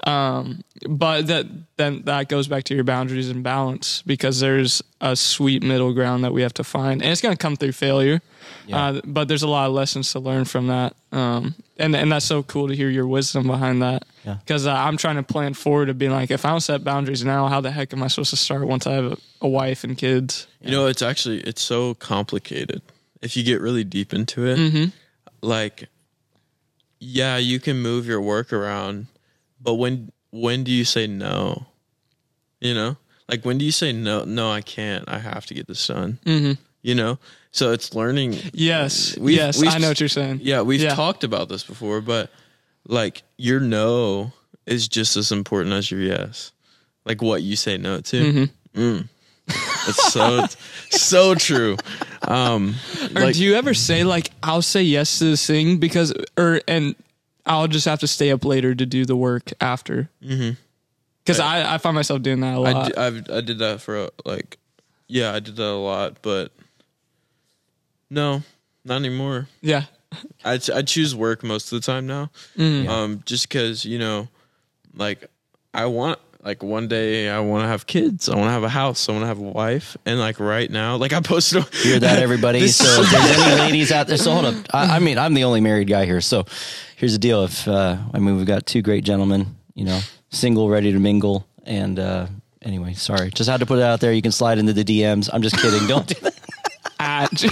Um but that then that goes back to your boundaries and balance because there's a sweet middle ground that we have to find. And it's going to come through failure. Yeah. uh, but there's a lot of lessons to learn from that. Um and and that's so cool to hear your wisdom behind that. Yeah. because uh, i'm trying to plan forward to being like if i don't set boundaries now how the heck am i supposed to start once i have a, a wife and kids You know, it's actually it's so complicated. If you get really deep into it, Mm-hmm. like yeah, you can move your work around, but when when do you say no? You know? Like when do you say no, no, I can't. I have to get this done. Mm-hmm. You know? So it's learning Yes. We've- yes. we've- I know what you're saying. Yeah, we've Yeah. talked about this before, but like your no is just as important as your yes. Like what you say no to. Mm. It's so so true. Um, Or like, do you ever say like I'll say yes to this thing because or and I'll just have to stay up later to do the work after? Because I, I find myself doing that a lot. d- I've, I did that for like, yeah, I did that a lot, but no, not anymore. yeah. I, ch- I choose work most of the time now. Um, just because, you know, like I want, like one day I want to have kids. I want to have a house. I want to have a wife. And like right now, like I posted. Hear that, everybody? This- so if there's any ladies out there, so hold up. I, I mean, I'm the only married guy here. So here's the deal. If uh, I mean, we've got two great gentlemen, you know, single, ready to mingle, and uh, anyway, sorry, just had to put it out there. You can slide into the DMs. I'm just kidding. Don't do that. At,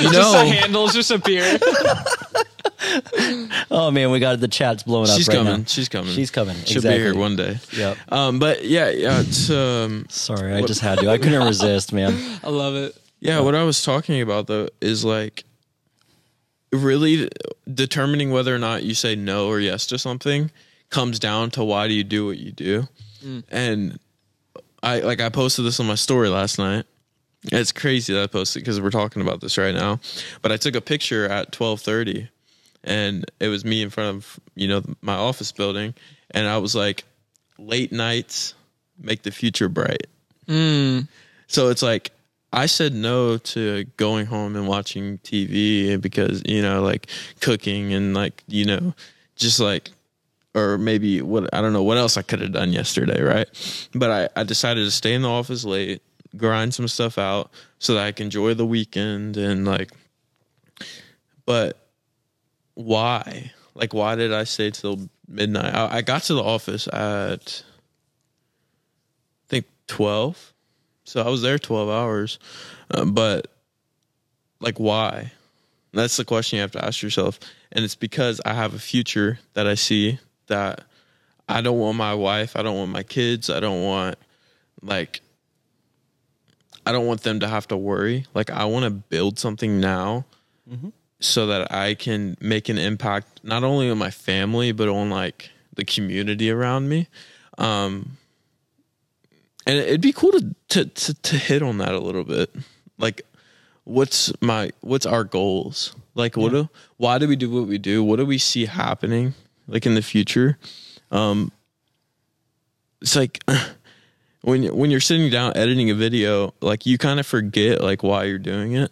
You just the know, handles just appear. Oh man, we got the chats blowing up. she's right coming. now. She's coming. She's coming. She'll exactly. be here one day. Yep. Um, but yeah, yeah, it's um, Sorry, I just had to. I couldn't resist, man. I love it. Yeah, what I was talking about though is like really determining whether or not you say no or yes to something comes down to why do you do what you do. And I like I posted this on my story last night. It's crazy that I posted because we're talking about this right now. But I took a picture at 12:30 and it was me in front of, you know, my office building and I was like late nights make the future bright. Mm. So it's like I said no to going home and watching TV because you know, like cooking and like you know, just like or maybe what I don't know what else I could have done yesterday, right? But I I decided to stay in the office late, grind some stuff out so that I can enjoy the weekend and like. But why? Like, why did I stay till midnight? I, I got to the office at I think twelve. So I was there 12 hours. Uh, but like why? That's the question you have to ask yourself. And it's because I have a future that I see that I don't want my wife, I don't want my kids, I don't want like I don't want them to have to worry. Like I want to build something now so that I can make an impact not only on my family but on like the community around me. Um and it'd be cool to, to to to hit on that a little bit. Like what's my what's our goals? Like what do why do we do what we do? What do we see happening like in the future? Um it's like when when you're sitting down editing a video like you kind of forget like why you're doing it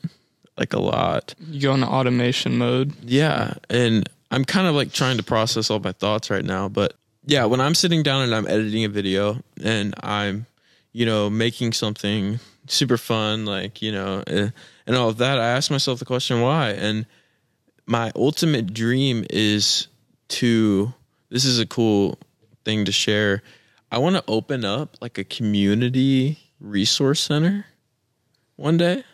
like a lot You go into automation mode. yeah, and I'm kind of like trying to process all my thoughts right now, but yeah, when I'm sitting down and I'm editing a video and I'm, you know, making something super fun, like you know, eh, and all of that, I ask myself the question why, and my ultimate dream is to. This is a cool thing to share. I want to open up like a community resource center one day.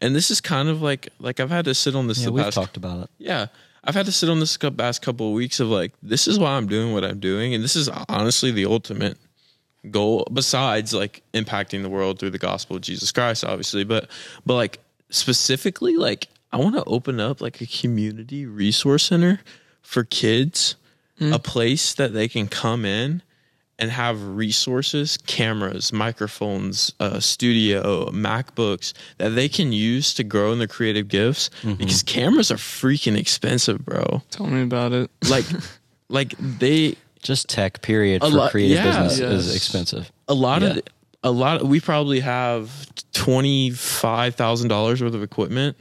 And this is kind of like like I've had to sit on this Yeah, the we've past talked about it. yeah i've had to sit on this past couple of weeks of like this is why i'm doing what i'm doing and this is honestly the ultimate goal besides like impacting the world through the gospel of jesus christ obviously but but like specifically like i want to open up like a community resource center for kids hmm. a place that they can come in and have resources, cameras, microphones, uh, studio, MacBooks that they can use to grow in their creative gifts. Because cameras are freaking expensive, bro. Tell me about it. Like, like they Just tech, period, A for lot- creative yeah. business Yes. is expensive. a lot Yeah. of a lot. Of, we probably have twenty five thousand dollars worth of equipment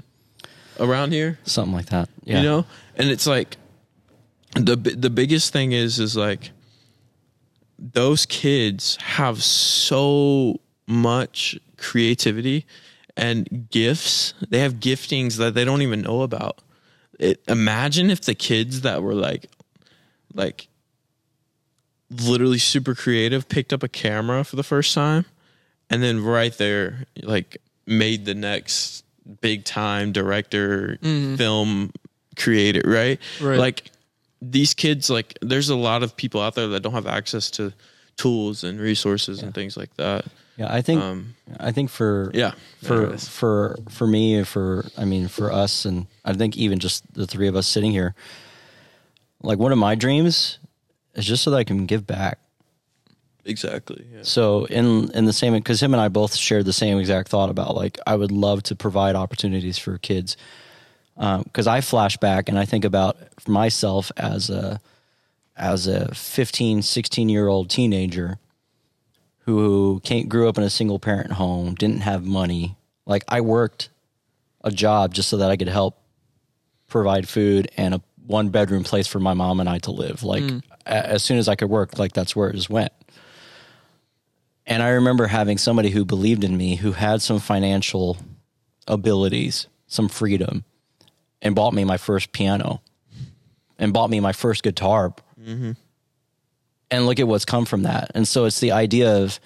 around here. Something like that. Yeah. you know and it's like the the biggest thing is is like those kids have so much creativity and gifts they have giftings that they don't even know about it imagine if the kids that were like like literally super creative picked up a camera for the first time and then right there like made the next big time director mm-hmm. film creator right? Right. like these kids like there's a lot of people out there that don't have access to tools and resources and things like that Yeah, I think Um, I think for yeah for for for me for I mean for us and I think even just the three of us sitting here Like one of my dreams is just so that I can give back. Exactly. Yeah. So in in the same because him and I both shared the same exact thought about like I would love to provide opportunities for kids Um, because I flash back and I think about myself as a as a 15 16 year old teenager who came, grew up in a single parent home didn't have money. Like I worked a job just so that I could help provide food and a one bedroom place for my mom and I to live. Like mm. a- as soon as I could work like that's where it just went. And I remember having somebody who believed in me, who had some financial abilities, some freedom, and bought me my first piano and bought me my first guitar. Mm-hmm. And look at what's come from that. And so it's the idea of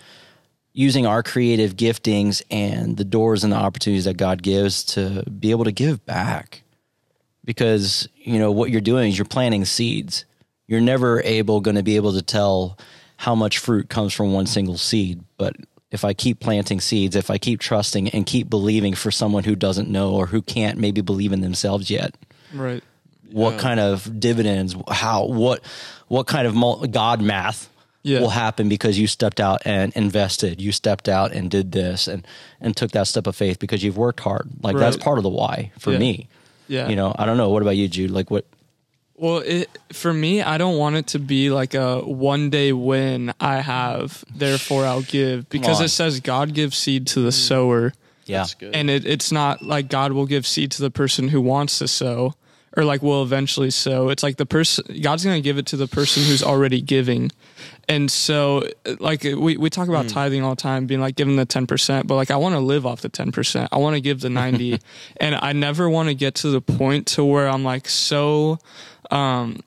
using our creative giftings and the doors and the opportunities that God gives to be able to give back. Because, you know, what you're doing is you're planting seeds. You're never able going to be able to tell how much fruit comes from one single seed. But if I keep planting seeds, if I keep trusting and keep believing for someone who doesn't know or who can't maybe believe in themselves yet, Right. what kind of dividends, how, what, what kind of God math Yeah. will happen because you stepped out and invested, you stepped out and did this and, and took that step of faith because you've worked hard. Like that's part of the why for Yeah. me. Yeah. You know, I don't know. What about you, Jude? Like what? Well, it, for me, I don't want it to be like a one day win I have, therefore I'll give. Because it says God gives seed to the mm. sower. Yeah. That's good. And it, it's not like God will give seed to the person who wants to sow or like will eventually sow. It's like the person, God's going to give it to the person who's already giving. And so, like, we, we talk about hmm. tithing all the time, being like giving the 10%, but like, I want to live off the 10%. I want to give the 90. and I never want to get to the point to where I'm like so, um,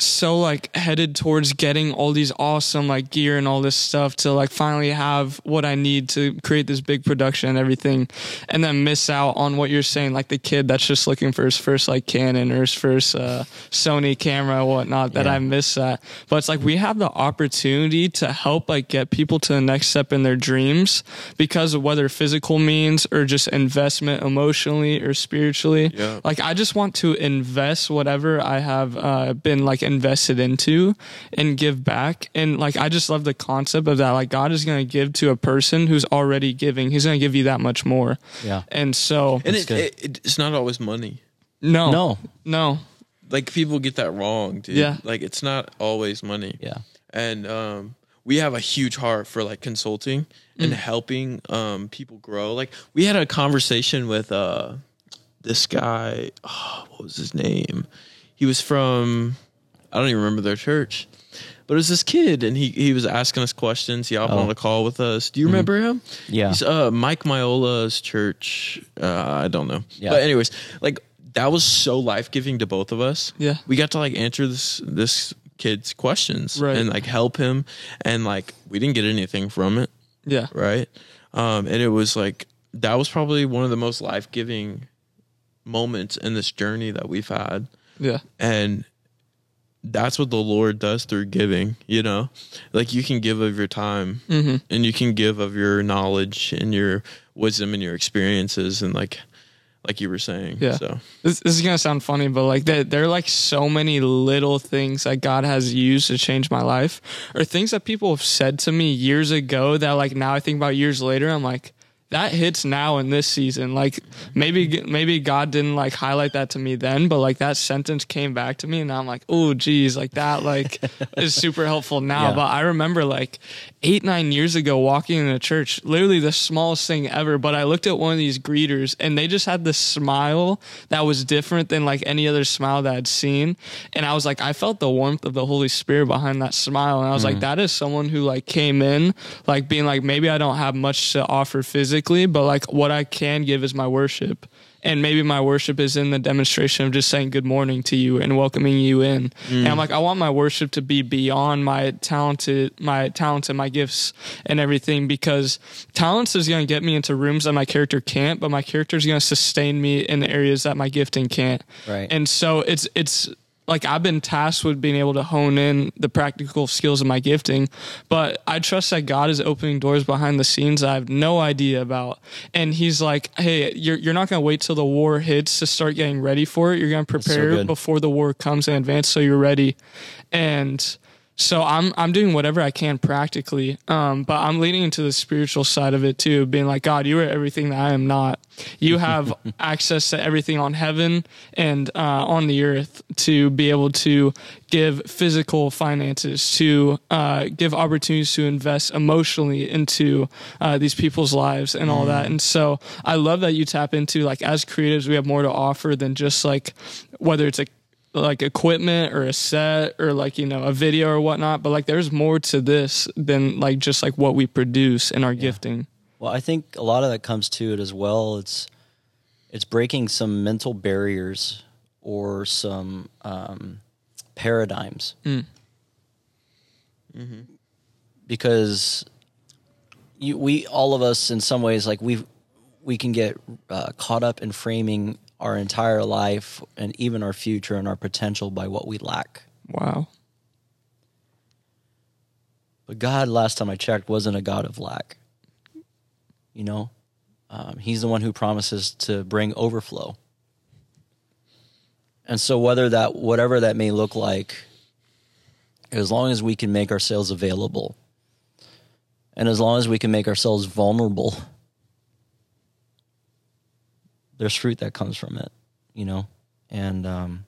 so like headed towards getting all these awesome like gear and all this stuff to like finally have what I need to create this big production and everything and then miss out on what you're saying like the kid that's just looking for his first like Canon or his first uh, Sony camera whatnot that Yeah. I miss that but it's like we have the opportunity to help like get people to the next step in their dreams because of whether physical means or just investment emotionally or spiritually Yeah. like I just want to invest whatever I have uh, been like invested into and give back. And like I just love the concept of that. Like God is going to give to a person who's already giving. He's going to give you that much more. Yeah. And so and That's it, it, it, it's not always money. no, No. no, Like people get that wrong, dude. Yeah. Like it's not always money. Yeah. and um, we have a huge heart for like consulting and helping um, people grow. Like we had a conversation with uh, this guy. Oh, what was his name? He was from I don't even remember their church, but it was this kid, and he he was asking us questions. He hopped Oh. on a call with us. Do you remember him? Yeah. He's uh, Mike Myola's church. Uh, I don't know. Yeah. But anyways, like that was so life giving to both of us. Yeah. We got to like answer this this kid's questions Right. and like help him and like we didn't get anything from it, yeah, right? Um and it was like that was probably one of the most life giving moments in this journey that we've had. yeah, And that's what the Lord does through giving, you know? Like you can give of your time Mm-hmm. and you can give of your knowledge and your wisdom and your experiences and like like you were saying. Yeah. So this, this is gonna sound funny, but like there, there are like so many little things that God has used to change my life, or things that people have said to me years ago that like now I think about years later, I'm like that hits now in this season. Like maybe maybe God didn't like highlight that to me then, but like that sentence came back to me, and I'm like, oh geez, like that like is super helpful now. Yeah. But I remember like eight nine years ago walking in a church, literally the smallest thing ever. But I looked at one of these greeters, and they just had this smile that was different than like any other smile that I'd seen, and I was like, I felt the warmth of the Holy Spirit behind that smile, and I was like, hmm. that is someone who like came in like being like, maybe I don't have much to offer physically, but like what I can give is my worship. And maybe my worship is in the demonstration of just saying good morning to you and welcoming you in. And I'm mm. like, I want my worship to be beyond my talented, my talents and my gifts and everything because talents is going to get me into rooms that my character can't, but my character is going to sustain me in the areas that my gifting can't. Right. And so it's, it's, like I've been tasked with being able to hone in the practical skills of my gifting, but I trust that God is opening doors behind the scenes I have no idea about. And He's like, "Hey, you're you're not going to wait till the war hits to start getting ready for it. You're going to prepare good. before the war comes in advance, so you're ready." And so I'm I'm doing whatever I can practically, um, but I'm leaning into the spiritual side of it too, being like, God, you are everything that I am not. You have access to everything on heaven and uh, on the earth to be able to give physical finances, to uh, give opportunities to invest emotionally into uh, these people's lives and all that. And so I love that you tap into like as creatives, we have more to offer than just like whether it's a like equipment or a set or like you know a video or whatnot but like there's more to this than like just like what we produce in our gifting Well, I think a lot of that comes to it as well. It's it's breaking some mental barriers or some um, paradigms. mm-hmm Because you, we all of us, in some ways, like we we can get uh, caught up in framing our entire life and even our future and our potential by what we lack. wow But God, last time I checked, wasn't a God of lack. You know, um, He's the one who promises to bring overflow. And so, whether that, whatever that may look like, as long as we can make ourselves available, and as long as we can make ourselves vulnerable, there's fruit that comes from it, you know? And, um,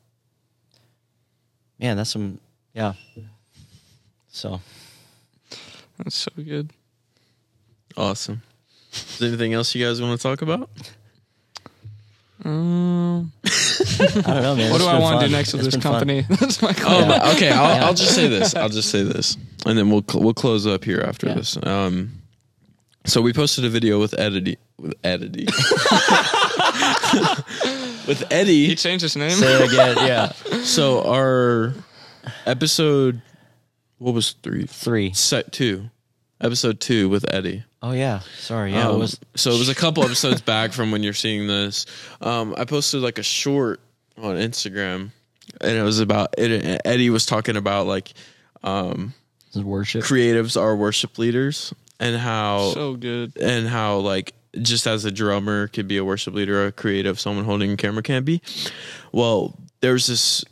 man, that's some, yeah. So, that's so good Awesome. Is there anything else you guys want to talk about? um, I don't know, man. what It's do I been want to do next with It's this company that's my Oh, question but- okay. I'll, Yeah. I'll just say this. I'll just say this, and then we'll cl- we'll close up here after Yeah. this. Um, so we posted a video with Eddie with Eddie with Eddie. he changed his name Say it again. Yeah. So our episode, what was three? Three. Set two, episode two with Eddie. Oh yeah. Sorry. Yeah. Um, it was so it was a couple episodes back from when you're seeing this. Um, I posted like a short on Instagram, and it was about it. Eddie was talking about like um, it worship. creatives are worship leaders, and how so good and how like just as a drummer could be a worship leader, a creative, someone holding a camera can be. Well, there's this.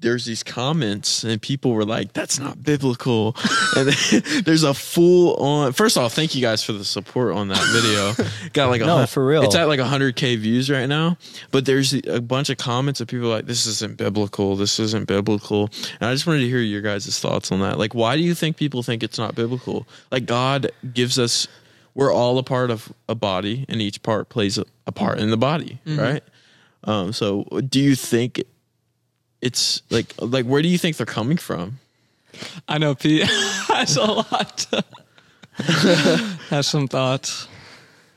There's these comments and people were like, "That's not biblical." And there's a full on. First of all, thank you guys for the support on that video. Got like a No, for real. It's at like 100k views right now. But there's a bunch of comments of people like, "This isn't biblical. This isn't biblical." And I just wanted to hear your guys' thoughts on that. Like, why do you think people think it's not biblical? Like, God gives us we're all a part of a body and each part plays a, a part in the body right um so do you think it's like like where do you think they're coming from i know pete has a lot has some thoughts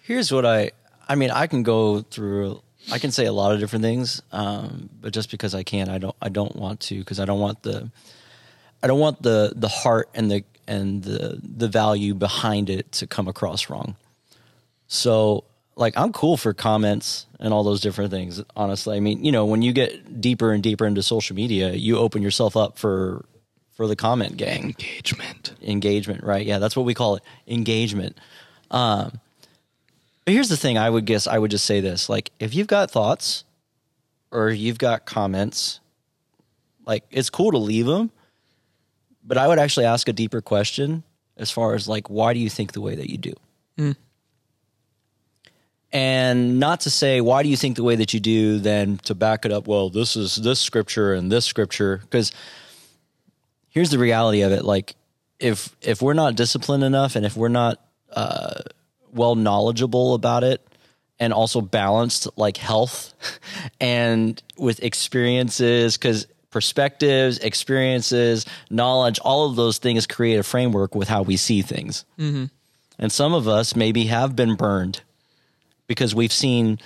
Here's what I. I mean, I can go through. I can say a lot of different things, um, but just because I can, I don't. I don't want to because I don't want the. I don't want the the heart and the and the the value behind it to come across wrong. So, like, I'm cool for comments and all those different things. Honestly, I mean, you know, when you get deeper and deeper into social media, you open yourself up for for the comment gang engagement engagement, right? Yeah, that's what we call it, engagement. Um, but here's the thing: I would guess I would just say this: like, if you've got thoughts or you've got comments, like it's cool to leave them, but I would actually ask a deeper question as far as like, why do you think the way that you do? And not to say why do you think the way that you do, then to back it up. Well, this is this scripture and this scripture because here's the reality of it like if if we're not disciplined enough and if we're not uh, well knowledgeable about it and also balanced like health and with experiences because perspectives experiences knowledge all of those things create a framework with how we see things mm-hmm. and some of us maybe have been burned because we've seen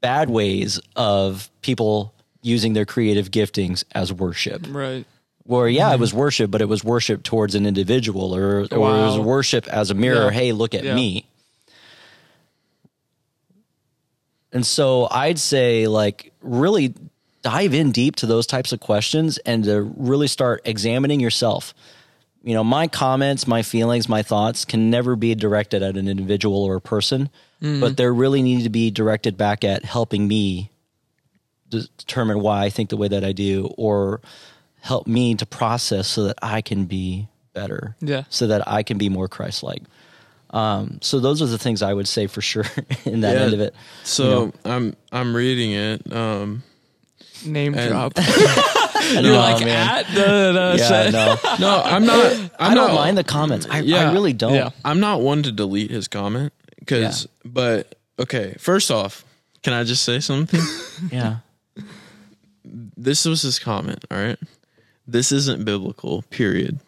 bad ways of people using their creative giftings as worship right where yeah, it mm-hmm. was worship, but it was worship towards an individual, or or it was worship as a mirror. Yeah. Hey, look at Yeah. me. And so I'd say, like, really dive in deep to those types of questions and to really start examining yourself. You know, my comments, my feelings, my thoughts can never be directed at an individual or a person, but they really need to be directed back at helping me determine why I think the way that I do or help me to process so that I can be better. Yeah. So that I can be more Christ like. Um, so those are the things I would say for sure in that Yeah. end of it. So I'm I'm reading it. Um, Name And- drop. You're You're like at the, da, da, yeah, say- no, no, I'm not. I'm I don't not, mind the comments. I, Yeah. I really don't. Yeah. I'm not one to delete his comment because. But okay, first off, can I just say something? Yeah. this was his comment. All right, this isn't biblical. Period.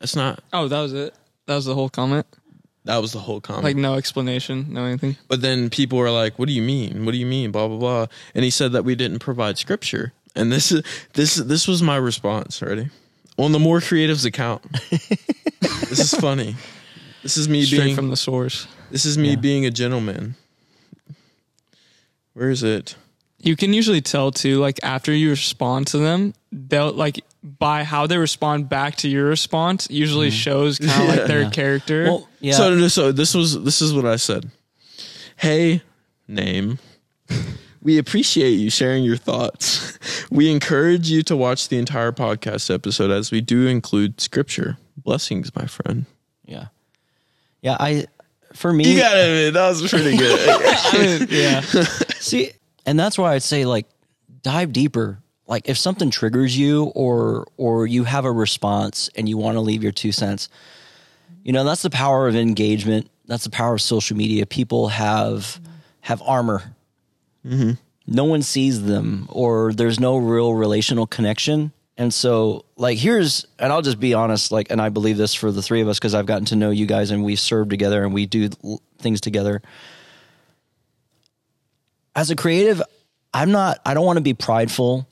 That's not. Oh, that was it. That was the whole comment. That was the whole comment. Like no explanation, no anything. But then people were like, "What do you mean? What do you mean?" Blah blah blah. And he said that we didn't provide scripture. And this is this this was my response. Ready? On the more creatives account. this is funny. This is me Straight being from the source. this is me Yeah. being a gentleman. Where is it? You can usually tell too, like after you respond to them, they'll like by how they respond back to your response usually mm-hmm. shows kind of like their Yeah. character. Well, yeah. So so this was this is what I said. Hey, name. We appreciate you sharing your thoughts. We encourage you to watch the entire podcast episode as we do include scripture. Blessings, my friend. yeah. Yeah. I, for me, You got to admit, that was pretty good. yeah. See, and that's why I'd say like dive deeper. Like if something triggers you or or you have a response and you want to leave your two cents, you know, that's the power of engagement. That's the power of social media. People have have armor. Mm-hmm. No one sees them or there's no real relational connection. And so like here's and I'll just be honest like and I believe this for the three of us because I've gotten to know you guys and we serve together and we do things together as a creative, I'm not, I don't want to be prideful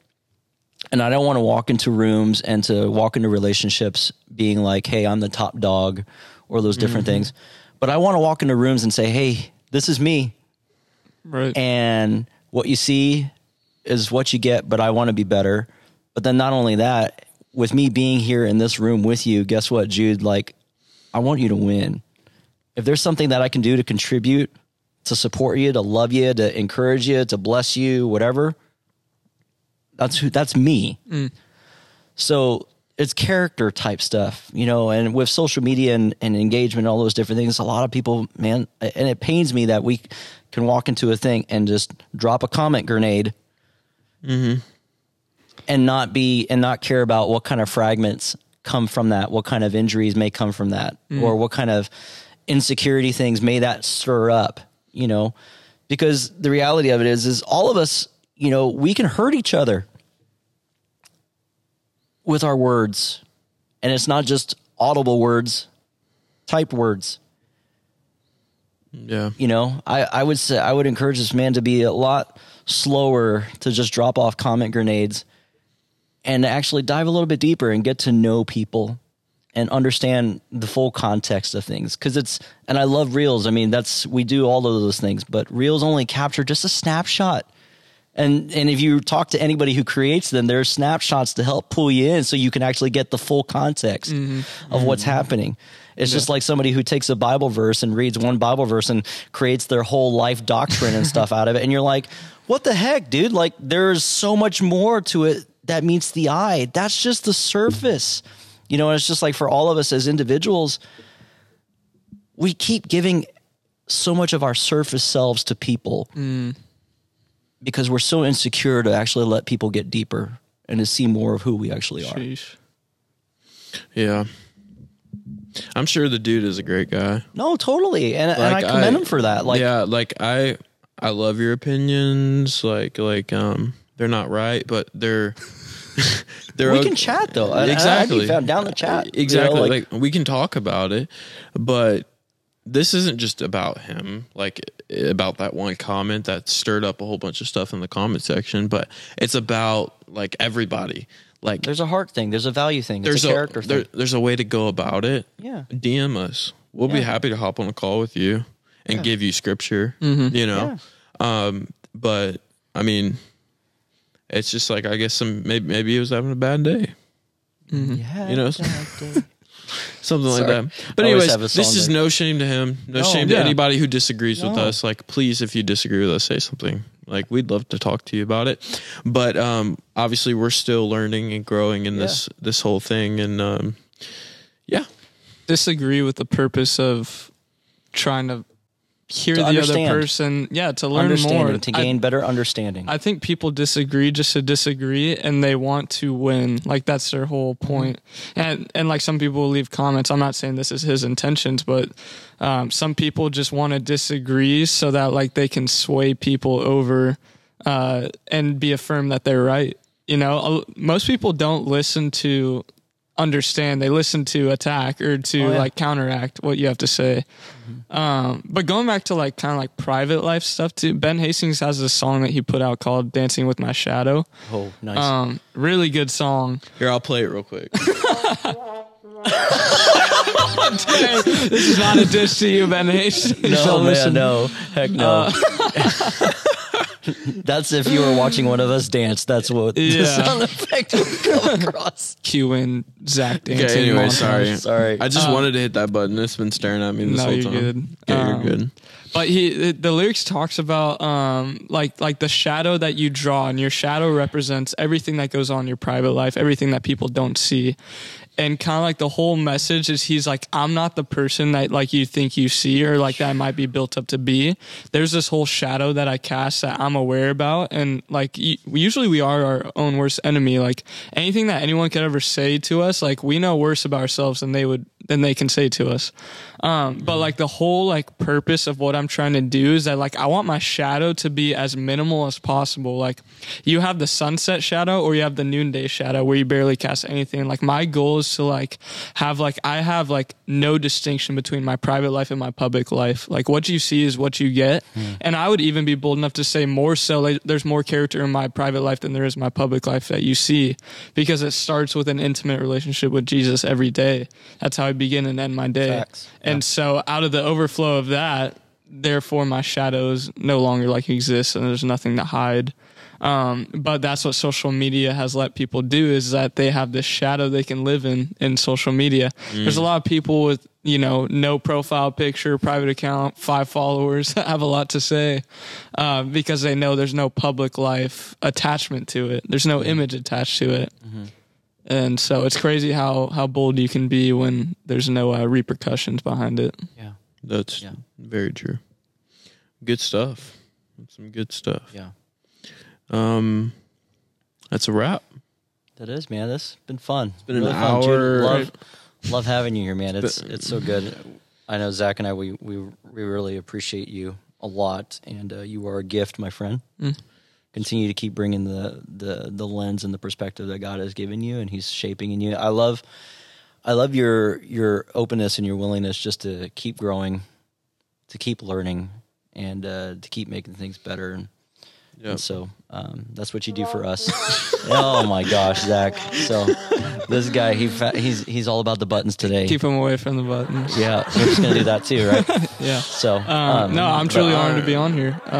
and I don't want to walk into rooms and to walk into relationships being like, hey, I'm the top dog or those different mm-hmm. things. But I want to walk into rooms and say, hey, this is me. Right. And what you see is what you get, but I want to be better. But then not only that, with me being here in this room with you, guess what, Jude? Like, I want you to win. If there's something that I can do to contribute, to support you, to love you, to encourage you, to bless you, whatever, that's who that's me. Mm. So it's character type stuff, you know, and with social media and, and engagement, all those different things, a lot of people, man, and it pains me that we can walk into a thing and just drop a comment grenade mm-hmm. and not be and not care about what kind of fragments come from that, what kind of injuries may come from that, mm. or what kind of insecurity things may that stir up, you know, because the reality of it is, is all of us, you know, we can hurt each other with our words. And it's not just audible words, type words. yeah. You know, I, I would say I would encourage this man to be a lot slower to just drop off comment grenades and actually dive a little bit deeper and get to know people and understand the full context of things because it's and i love reels i mean that's we do all of those things but reels only capture just a snapshot and and if you talk to anybody who creates them there are snapshots to help pull you in so you can actually get the full context mm-hmm. of what's mm-hmm. happening. It's just like somebody who takes a bible verse and reads one bible verse and creates their whole life doctrine and stuff out of it. And you're like what the heck dude? Like there's so much more to it that meets the eye. That's just the surface. You know and it's just like for all of us as individuals we keep giving so much of our surface selves to people mm. Because we're so insecure to actually let people get deeper and to see more of who we actually are. Sheesh. Yeah. I'm sure the dude is a great guy. No, totally, and, and I commend I- him for that. Like, yeah, like I I love your opinions. Like like um they're not right, but they're they're we okay. can chat though. I- I- Exactly. be found down the chat. you know, Exactly. like- like, we can talk about it, but this isn't just about him. Like about that one comment that stirred up a whole bunch of stuff in the comment section, but it's about like everybody. Like there's a heart thing. There's a value thing. there's It's a character there- thing. there's a way to go about it. Yeah. DM us. We'll be happy to hop on a call with you and give you scripture. You know, um, but I mean, it's just like I guess some maybe maybe he was having a bad day, Yeah, You know, something like Sorry. that. But anyways, this is no shame to him, no, No, shame to anybody who disagrees with us. Like, please, if you disagree with us, say something. Like, we'd love to talk to you about it. But um, obviously, we're still learning and growing in this this whole thing, and um, yeah, disagree with the purpose of trying to hear To the understand. other person. Yeah, to learn more. to I- gain better understanding. I think people disagree just to disagree and they want to win. Like that's their whole point. And and like some people will leave comments. I'm not saying this is his intentions, but um, some people just want to disagree so that like they can sway people over uh, and be affirmed that they're right. You know, most people don't listen to understand. They listen to attack or to Oh, yeah. like counteract what you have to say. Um, but going back to like kind of like private life stuff too, Ben Hastings has a song that he put out called "Dancing with My Shadow." oh, nice. Um, really good song. here I'll play it real quick. this is not a dish to you, Ben Hastings. no, Don't man, listen. no, heck no. Uh, that's if you were watching one of us dance. That's what the Yeah. sound effect would come across. Cue in Zach dancing. Okay, anyway, montage. sorry. Sorry. I just Uh, wanted to hit that button. It's been staring at me this No, whole you're time. good. Yeah, Um, you're good. but he the, the lyrics talks about um like like the shadow that you draw and your shadow represents everything that goes on in your private life everything that people don't see and kind of like the whole message is he's like i'm not the person that like you think you see or like that i might be built up to be. There's this whole shadow that i cast that i'm aware about and like usually we are our own worst enemy. Like anything that anyone could ever say to us like we know worse about ourselves than they would than they can say to us um, but like the whole like purpose of what I'm trying to do is that like I want my shadow to be as minimal as possible. Like you have the sunset shadow or you have the noonday shadow where you barely cast anything. Like my goal is to like have like I have like no distinction between my private life and my public life. Like what you see is what you get. And I would even be bold enough to say more so like there's more character in my private life than there is my public life that you see because it starts with an intimate relationship with Jesus every day. That's how I begin and end my day. Facts. And so out of the overflow of that, therefore my shadows no longer like exist and there's nothing to hide. Um, but that's what social media has let people do is that they have this shadow they can live in in social media. There's a lot of people with, you know, no profile picture, private account, five followers have a lot to say, uh, because they know there's no public life attachment to it. There's no image attached to it. And so it's crazy how, how bold you can be when there's no uh, repercussions behind it. yeah, That's Yeah. very true. Good stuff. Some good stuff. yeah. Um, that's a wrap. That is, man. This has been fun. It's been an hour. Love, love having you here, man. It's it's so good. I know Zach and I we we we really appreciate you a lot, and uh, you are a gift, my friend. Mm. Continue to keep bringing the the the lens and the perspective that God has given you, and He's shaping in you. I love. I love your your openness and your willingness just to keep growing, to keep learning, and uh, to keep making things better. And, Yeah. and so um, that's what you do for us. oh my gosh, Zach! So this guy, he fa- he's he's all about the buttons today. Keep him away from the buttons. yeah, we're just gonna do that too, right? Yeah. So Um, um, no, I'm truly honored to be on here.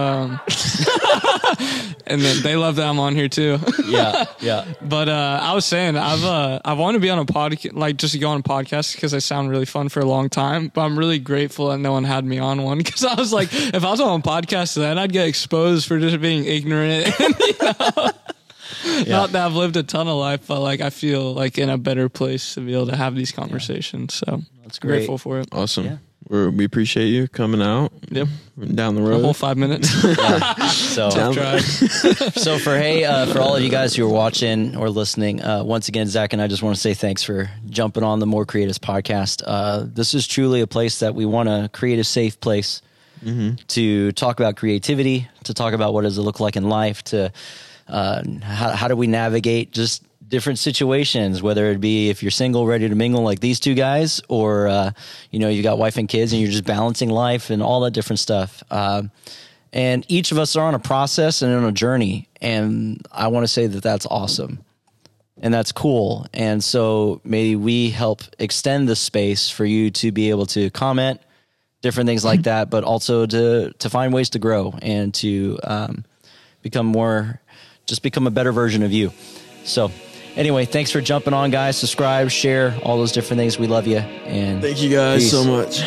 And then they love that I'm on here too. yeah, yeah, but uh, I was saying I've uh, I wanted to be on a podcast, like just to go on a podcast because I sound really fun for a long time. But I'm really grateful that no one had me on one because I was like, if I was on a podcast, then I'd get exposed for just being ignorant. And, you know, Not that I've lived a ton of life, but like I feel like in a better place to be able to have these conversations. So that's great. grateful for it. Awesome. Yeah. We're, we appreciate you coming out Yep, down the a road. whole five minutes. So Down- Drive. so for hey uh, for all of you guys who are watching or listening uh, once again zach and i just want to say thanks for jumping on the more creatives podcast uh, this is truly a place that we want to create a safe place to talk about creativity to talk about what does it look like in life to uh, how, how do we navigate just different situations whether it be if you're single ready to mingle like these two guys or uh, you know you got wife and kids and you're just balancing life and all that different stuff. Um, and each of us are on a process and on a journey and i want to say that that's awesome. And that's cool. And so maybe we help extend the space for you to be able to comment different things like that but also to to find ways to grow and to um, become more just become a better version of you. So, anyway, thanks for jumping on, guys. Subscribe, share, all those different things. We love you. And Thank you guys Peace. so much.